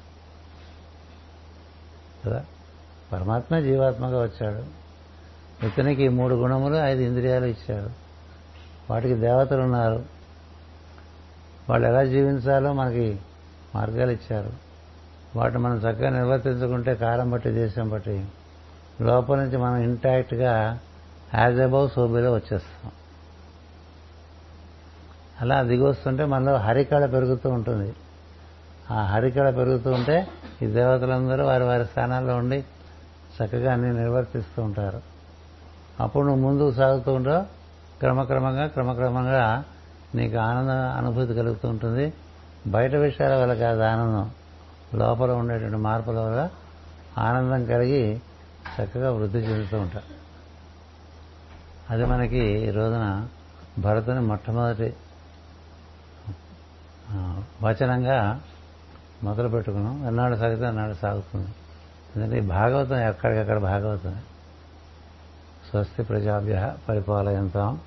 కదా? పరమాత్మ జీవాత్మగా వచ్చాడు. ఇతనికి మూడు గుణములు ఐదు ఇంద్రియాలు ఇచ్చాడు. వాటికి దేవతలు ఉన్నారు. వాళ్ళు ఎలా జీవించాలో మనకి మార్గాలు ఇచ్చారు. వాటిని మనం చక్కగా నిర్వర్తించుకుంటే కాలం బట్టి దేశం బట్టి లోపల నుంచి మనం ఇంటాక్ట్గా యాజ్ అబౌవ్ సోబీలో వచ్చేస్తాం. అలా దిగొస్తుంటే మనలో హరికళ పెరుగుతూ ఉంటుంది. ఆ హరికళ పెరుగుతూ ఉంటే ఈ దేవతలందరూ వారి వారి స్థానాల్లో ఉండి చక్కగా అన్ని నిర్వర్తిస్తూ ఉంటారు. అప్పుడు నువ్వు ముందుకు సాగుతూ ఉంటావు క్రమక్రమంగా క్రమక్రమంగా నీకు ఆనంద అనుభూతి కలుగుతూ ఉంటుంది. బయట విషయాల వల్ల కాదు ఆనందం. లోపల ఉండేటువంటి మార్పుల వల్ల ఆనందం కలిగి చక్కగా వృద్ధి చెందుతూ ఉంటాం అది మనకి ఈ రోజున భరతుని మొట్టమొదటి వచనంగా మొదలు పెట్టుకున్నాం. ఎన్నాడు సాగితే అన్నాడు సాగుతుంది. ఎందుకంటే ఈ భాగవతం ఎక్కడికక్కడ భాగవతం స్వస్తి ప్రజాభ్య పరిపాలయంతాం.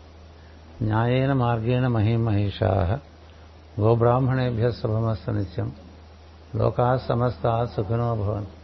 న్యాయేన మార్గేణ మహిమహిషా. గోబ్రాహ్మణేభ్య శుభమస్త నిత్యం. లోకా సమస్త సుఖినో భవంతు.